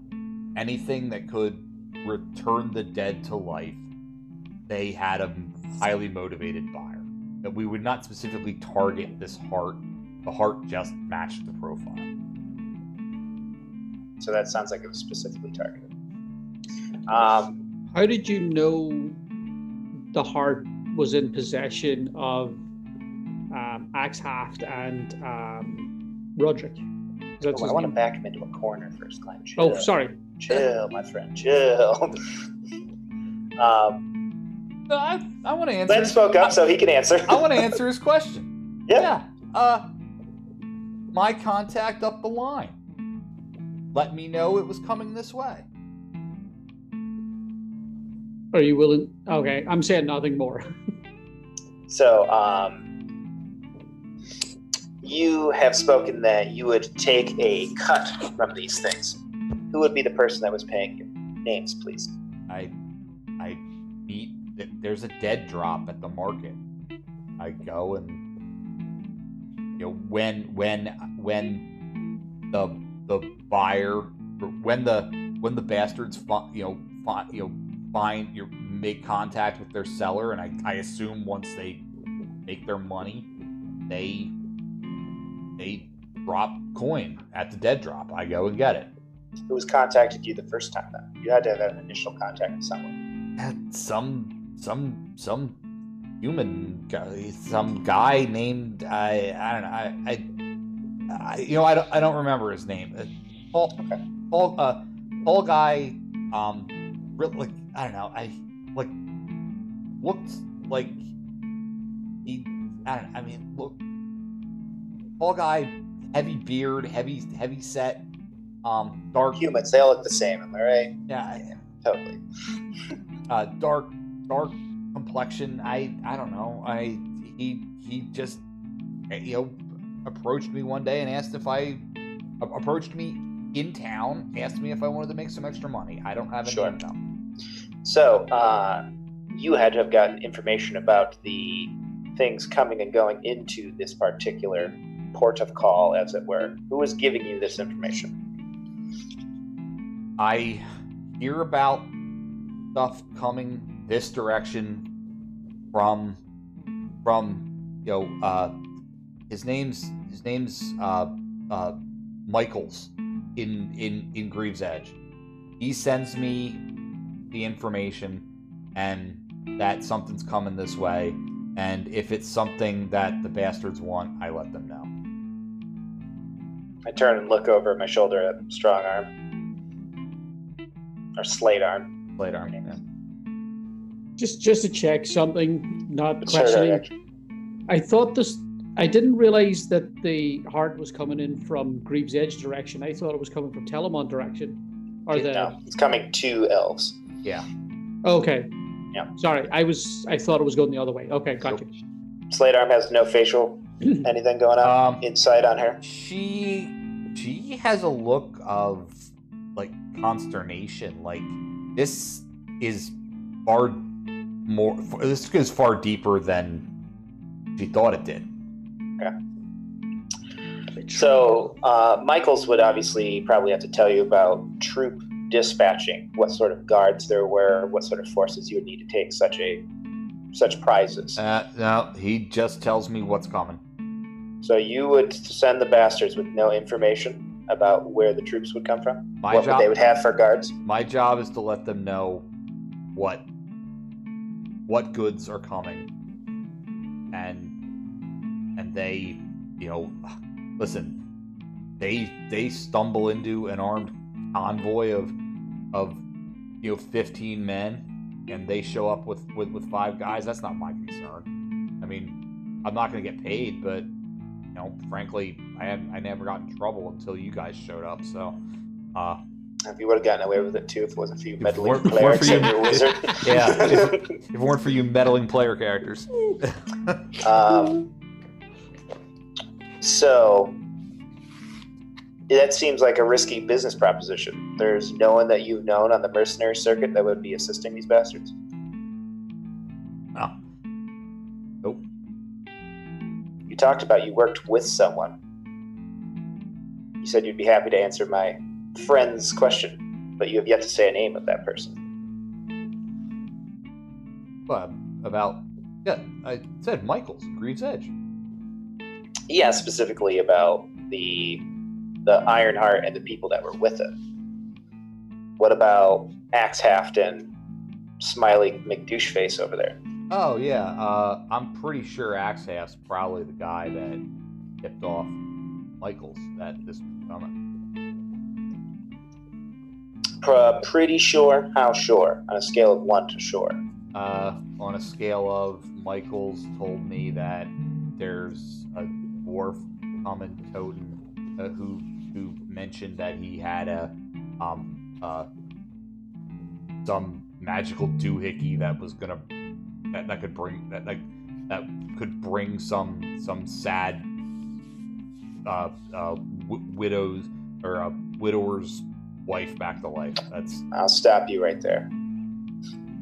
anything that could return the dead to life they had a highly motivated buyer that we would not specifically target this heart the heart just matched the profile So that sounds like it was specifically targeted. Um, How did you know the heart was in possession of um, Axhaft and um, Roderick? That's oh, I his want to back him into a corner first, Glenn. Chill. Oh, sorry. Chill, my friend. Chill. um, No, I, I want to answer. Glenn spoke up, so he can answer. I want to answer his question. Yeah. Uh, my contact up the line let me know it was coming this way. Are you willing? Okay, I'm saying nothing more. So, um, you have spoken that you would take a cut from these things. Who would be the person that was paying you? Names, please. I, I meet. There's a dead drop at the market. I go and you know when when when the the buyer when the when the bastards fi- you know fi- you know find you make contact with their seller and I, I assume once they make their money they they drop coin at the dead drop I go and get it Who's contacted you the first time? Then you had to have an initial contact with someone. Had some some some human guy, some guy named I I don't know I, I, I you know I don't, I don't remember his name Uh, Paul Okay. Paul uh Paul guy um real like I don't know I like looked like he I don't I mean look Paul guy heavy beard heavy heavy set um dark Humans, they all look the same. Am I right? yeah I- Totally. uh, dark dark complexion. I I don't know. I he he just you know approached me one day and asked if I approached me in town, asked me if I wanted to make some extra money. I don't have any Sure. info. So, uh, you had to have gotten information about the things coming and going into this particular port of call, as it were. Who is giving you this information? I hear about stuff coming this direction from from you know uh his name's his name's uh uh Michaels in in in Greaves Edge. He sends me the information and that something's coming this way and if it's something that the bastards want, I let them know. I turn and look over my shoulder at Strong Arm. Or Slate Arm. Later. Yeah. just just to check something, not Sure, questioning. actually. I thought this. I didn't realize that the heart was coming in from Greaves Edge direction. I thought it was coming from Telemon direction. Or the No, it's coming to elves. Yeah. okay. Yeah. Sorry, I was. I thought it was going the other way. Okay, got you. Slate Arm has no facial anything going on. Um Insight on her. she she has a look of like consternation like this is far more this goes far deeper than she thought it did Yeah. So, uh, Michaels would obviously probably have to tell you about troop dispatching, what sort of guards there were, what sort of forces you would need to take such a such prizes. uh, no he just tells me what's coming So you would send the bastards with no information about where the troops would come from, my what job they would have for guards. my job is to let them know what what goods are coming. And and they you know listen they they stumble into an armed convoy of of you know 15 men and they show up with with, with five guys. That's not my concern. I mean i'm not going to get paid but know, frankly, I had I never got in trouble until you guys showed up. So, uh, If you would have gotten away with it too, if it wasn't for you meddling weren't- weren't for you- and your wizard. Yeah, if it weren't for you meddling player characters. um, so that seems like a risky business proposition. There's no one that you've known on the mercenary circuit that would be assisting these bastards. No. Talked about you worked with someone. You said you'd be happy to answer my friend's question, but you have yet to say a name of that person. But about yeah, I said Michaels, Greaves Edge. Yeah, specifically about the the Ironheart and the people that were with it. What about Axe Haft and Smiley McDoucheface over there? Oh yeah, uh, I'm pretty sure Axehaft's probably the guy that tipped off Michaels that this was coming. Pr- pretty sure. How sure? On a scale of one to sure. Uh, on a scale of Michaels told me that there's a dwarf coming totem uh, who who mentioned that he had a um uh some magical doohickey that was gonna that, that could bring that like that could bring some some sad uh uh w- widows or a widower's wife back to life. That's I'll stop you right there.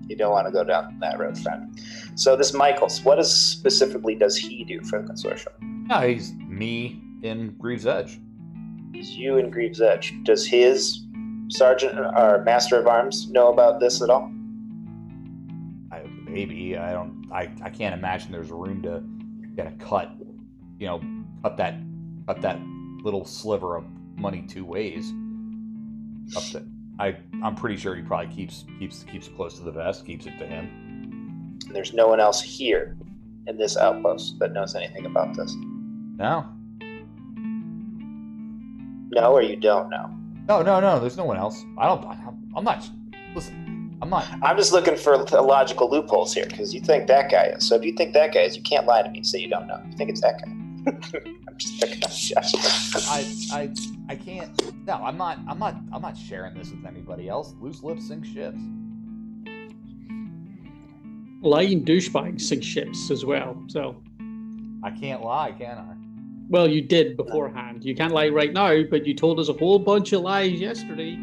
You don't want to go down that road, friend. So this Michaels, what is specifically does he do for the consortium? yeah, he's me in Greaves Edge. He's you in Greaves Edge. Does his sergeant or master of arms know about this at all? Maybe I don't. I, I can't imagine there's room to get a cut. You know, cut that cut that little sliver of money two ways. Up to I. I'm pretty sure he probably keeps keeps keeps it close to the vest. Keeps it to him. There's no one else here in this outpost that knows anything about this. No, No, or you don't know. no, no, no. There's no one else. I don't. I'm, I'm not. Listen, I'm not. I'm just looking for logical loopholes here because you think that guy is. So if you think that guy is, you can't lie to me and say you don't know. You think it's that guy. I'm just picking on. I I I can't. No, I'm not. I'm not. I'm not sharing this with anybody else. Loose lips sink ships. Lying douchebags sink ships as well. So, I can't lie, can I? well, you did beforehand. You can't lie right now, but you told us a whole bunch of lies yesterday.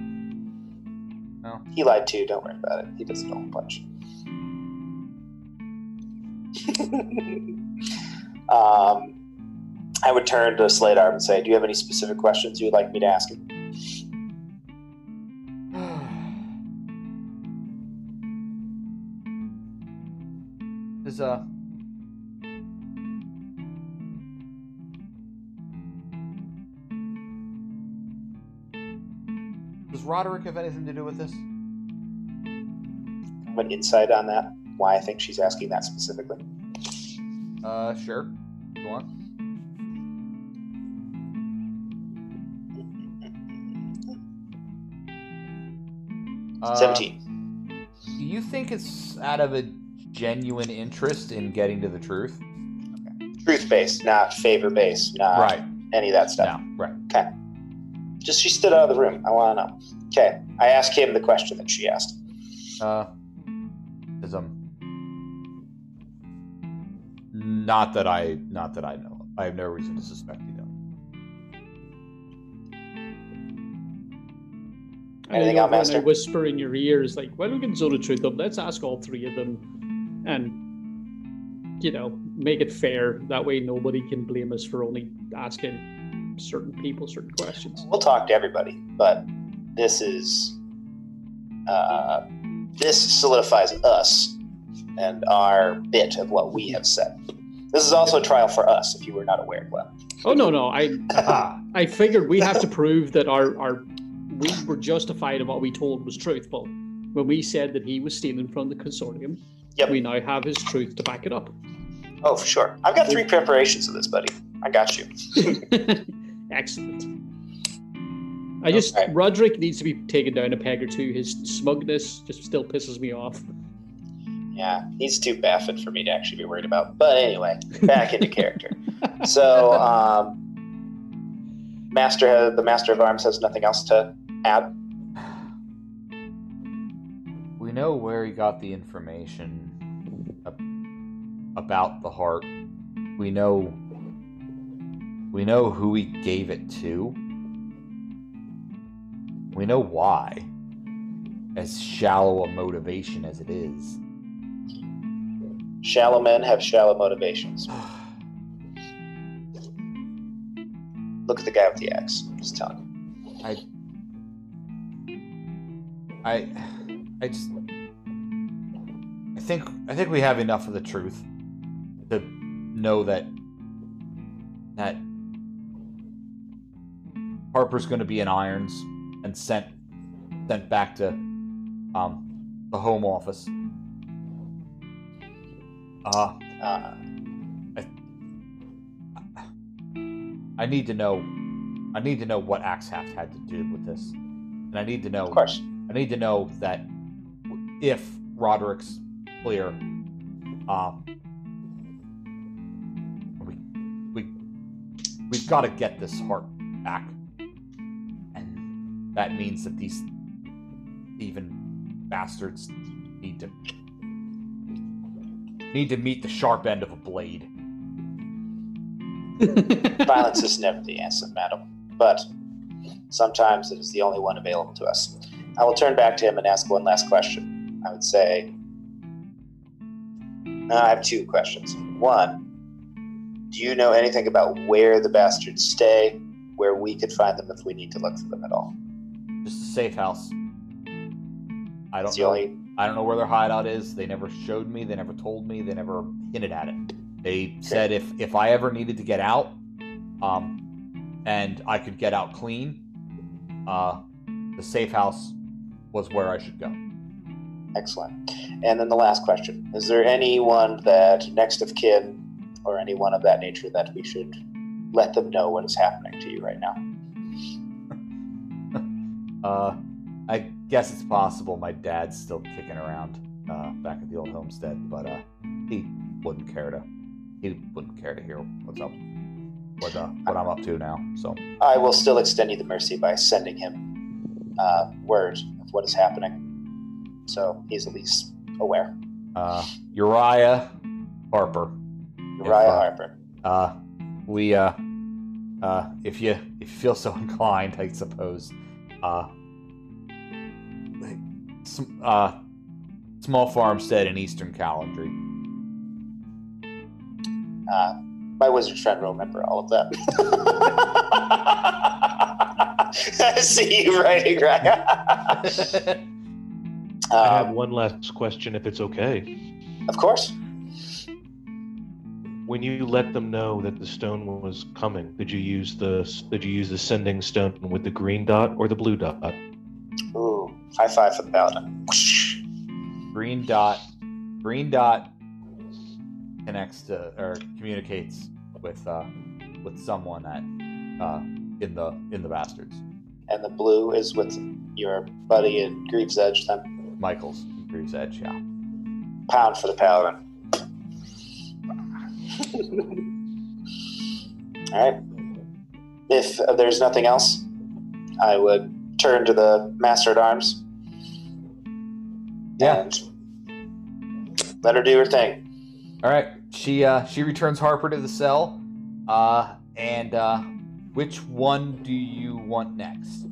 He lied too. Don't worry about it. He does it a whole bunch. um, I would turn to Slate Arm and say, "Do you have any specific questions you would like me to ask him?" Is uh Roderick have anything to do with this? What insight on that? Why I think she's asking that specifically? Uh sure. Go on. Uh, Seventeen. Do you think it's out of a genuine interest in getting to the truth? Truth based, not favor based, not right. any of that stuff. No. Right. Okay. Just she stood out of the room. I want to know. Okay. I ask him the question that she asked. Uh, is um, not that I, not that I know. of. I have no reason to suspect you know. And Anything I else, when Master? I whisper in your ears, like, well, we can sort of truth up. Let's ask all three of them and, you know, make it fair. That way nobody can blame us for only asking certain people certain questions. We'll talk to everybody, but this is uh, this solidifies us and our bit of what we have said. This is also a trial for us, if you were not aware, Glenn. Oh, no, no. I I figured we have to prove that our, our we were justified in what we told was truthful. When we said that he was stealing from the consortium, Yep. we now have his truth to back it up. Oh, for sure. I've got three preparations of this, buddy. I got you. Excellent. I just Okay. Roderick needs to be taken down a peg or two. His smugness just still pisses me off. Yeah, he's too baffled for me to actually be worried about. But anyway, back into character. So, um, Master, the Master of Arms has nothing else to add. We know where he got the information about the heart. We know we know who he gave it to. We know why. As shallow a motivation as it is. Shallow men have shallow motivations. Look at the guy with the axe. Just telling you. I I just I think I think we have enough of the truth to know that that Harper's going to be in irons and sent sent back to um the home office. Uh Uh, I need to know I need to know what Axhaft had to do with this. And I need to know of course. I need to know that if Roderick's clear, um, we we we've got to get this heart back, that means that these even bastards need to need to meet the sharp end of a blade. Violence is never the answer, madam. But sometimes it is the only one available to us. I will turn back to him and ask one last question. I would say, uh, I have two questions. One, do you know anything about where the bastards stay, where we could find them if we need to look for them at all? Just a safe house. I don't It's know. only. I don't know where their hideout is. They never showed me. They never told me. They never hinted at it. They said if if I ever needed to get out, um, and I could get out clean, uh, the safe house was where I should go. Excellent. And then the last question Is there anyone that, next of kin, or anyone of that nature, that we should let them know what is happening to you right now? Uh, I guess it's possible my dad's still kicking around uh, back at the old homestead, but uh, he wouldn't care to. He wouldn't care to hear what's up, what uh, what I'm up to now. So. I will still extend you the mercy by sending him uh, word of what is happening, so he's at least aware. uh, Uriah Harper. Uriah uh, Harper. Uh, we uh, uh, if you if you feel so inclined, I suppose. Uh, some, uh, small farmstead in Eastern Calendry. Uh, my wizard friend will remember all of that. I see you writing, right? I have um, one last question, if it's okay. of course. When you let them know that the stone was coming, did you use the did you use the sending stone with the green dot or the blue dot? Ooh, high five for the paladin. Green dot, green dot connects to or communicates with uh, with someone at uh, in the in the bastards. And the blue is with your buddy in Greaves Edge, then. Michael's Greaves Edge, yeah. Pound for the paladin. All right. If uh, there's nothing else, I would turn to the Master at Arms. Yeah. Let her do her thing. All right, she uh, she returns Harper to the cell, uh, and uh, which one do you want next?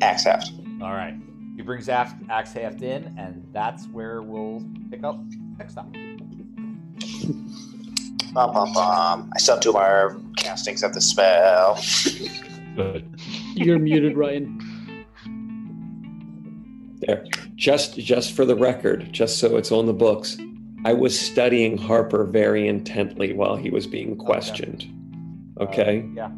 Axe Haft. All right, he brings Axe, Axe Haft in, and that's where we'll pick up next time. Bum, bum, bum. I still have two more castings of the spell. Good. You're muted, Ryan. There. Just just for the record, just so it's on the books, I was studying Harper very intently while he was being questioned. Okay? Yeah.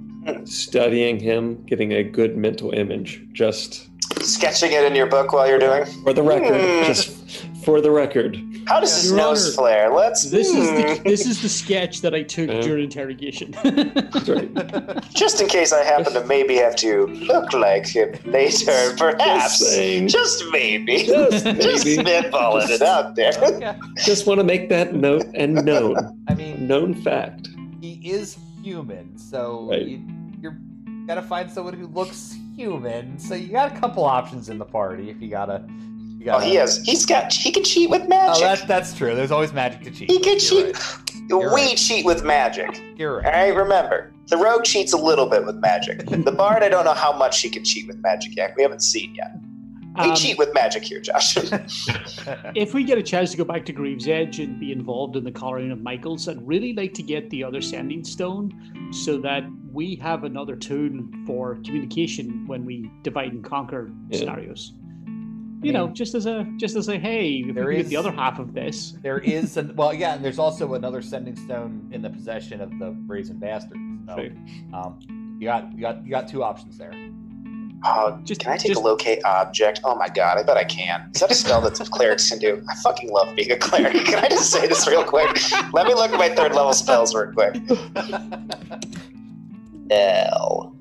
Studying him, getting a good mental image. Just Sketching it in your book while you're doing. for the record. Hmm. Just for the record. How does his Your nose Honor, flare? Let's. This is the hmm. this is the sketch that I took Yeah. during interrogation. Right. Just in case I happen to maybe have to look like him later, perhaps. Just. Just maybe. Just Just maybe. spitballing it out there. yeah. Just want to make that note and known. I mean, Known fact. he is human, so Right. you, you're gotta find someone who looks human. So you got a couple options in the party if you gotta. You Oh, gotta he has. He's got. He can cheat with magic. Oh, magic. that's that's true. There's always magic to cheat. he can You're cheat. right. We right. cheat with magic. You're right. All right. right, remember, the rogue cheats a little bit with magic. The bard, I don't know how much she can cheat with magic yet. We haven't seen yet. We Um, cheat with magic here, Josh. if we get a chance to go back to Greaves Edge and be involved in the colouring of Michaels, I'd really like to get the other sending stone so that we have another tune for communication when we divide and conquer Yeah. scenarios. You know, just as a just as a hey, if There we can get is- the other half of this. there is an well, yeah, and there's also another sending stone in the possession of the brazen bastard. So, um, you got you got you got two options there. Oh, Just- can I take just- a locate object? Oh my god, I bet I can. Is that a spell that clerics can do? I fucking love being a cleric. Can I just say this real quick? Let me look at my third level spells real quick. L.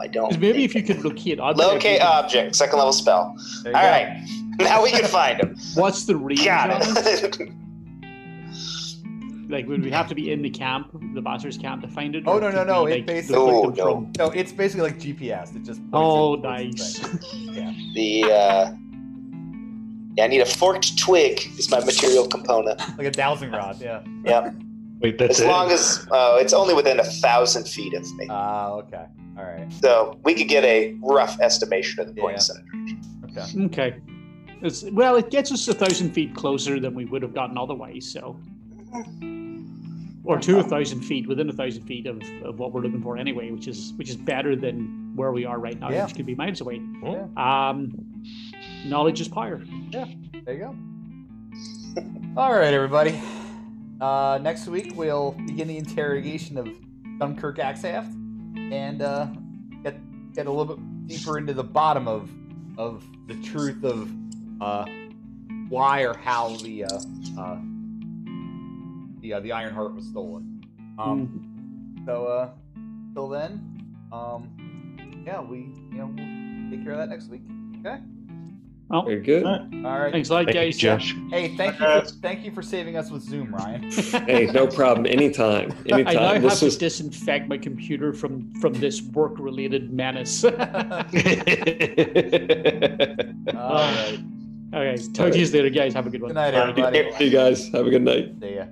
I don't. Maybe if you could locate can. object, locate object, second level spell. There you All go. right, now we can find him. What's the range Got it? it. Like, would we have to be in the camp, the bastards camp, to find it? Oh, no, no, no, we, it like, basically- deflect them Oh, no. from- No, it's basically like GPS. It just Oh, it- nice. it. Yeah. the uh, yeah, I need a forked twig is my material component. Like a dowsing rod. Yeah. Yep. Wait, that's as it. long as uh, it's only within a thousand feet of me, Ah, okay. All right. so we could get a rough estimation of the point Yeah. center. Okay. Okay. It's, well, it gets us a thousand feet closer than we would have gotten otherwise, so. Or to a thousand feet, within a thousand feet of, of what we're looking for anyway, which is which is better than where we are right now, Yeah. which could be miles away. Yeah. Um, knowledge is power. Yeah. There you go. All right, everybody. Uh, next week we'll begin the interrogation of Dunkirk Axhaft and uh, get get a little bit deeper into the bottom of of the truth of uh, why or how the uh, uh, the uh, the Iron Heart was stolen. Um, So uh, till then, um, yeah, we you know we'll take care of that next week. Okay. Very good. All right. Thanks a lot, Thank you, guys. Josh. Hey, thank you. Uh, for, thank you for saving us with Zoom, Ryan. Hey, no problem. Anytime. Anytime. I now Anytime. have This to was disinfect my computer from from this work-related menace. All right. okay, talk to you later, guys. Have a good one. Good night, All right, everybody. you guys have a good night. See ya.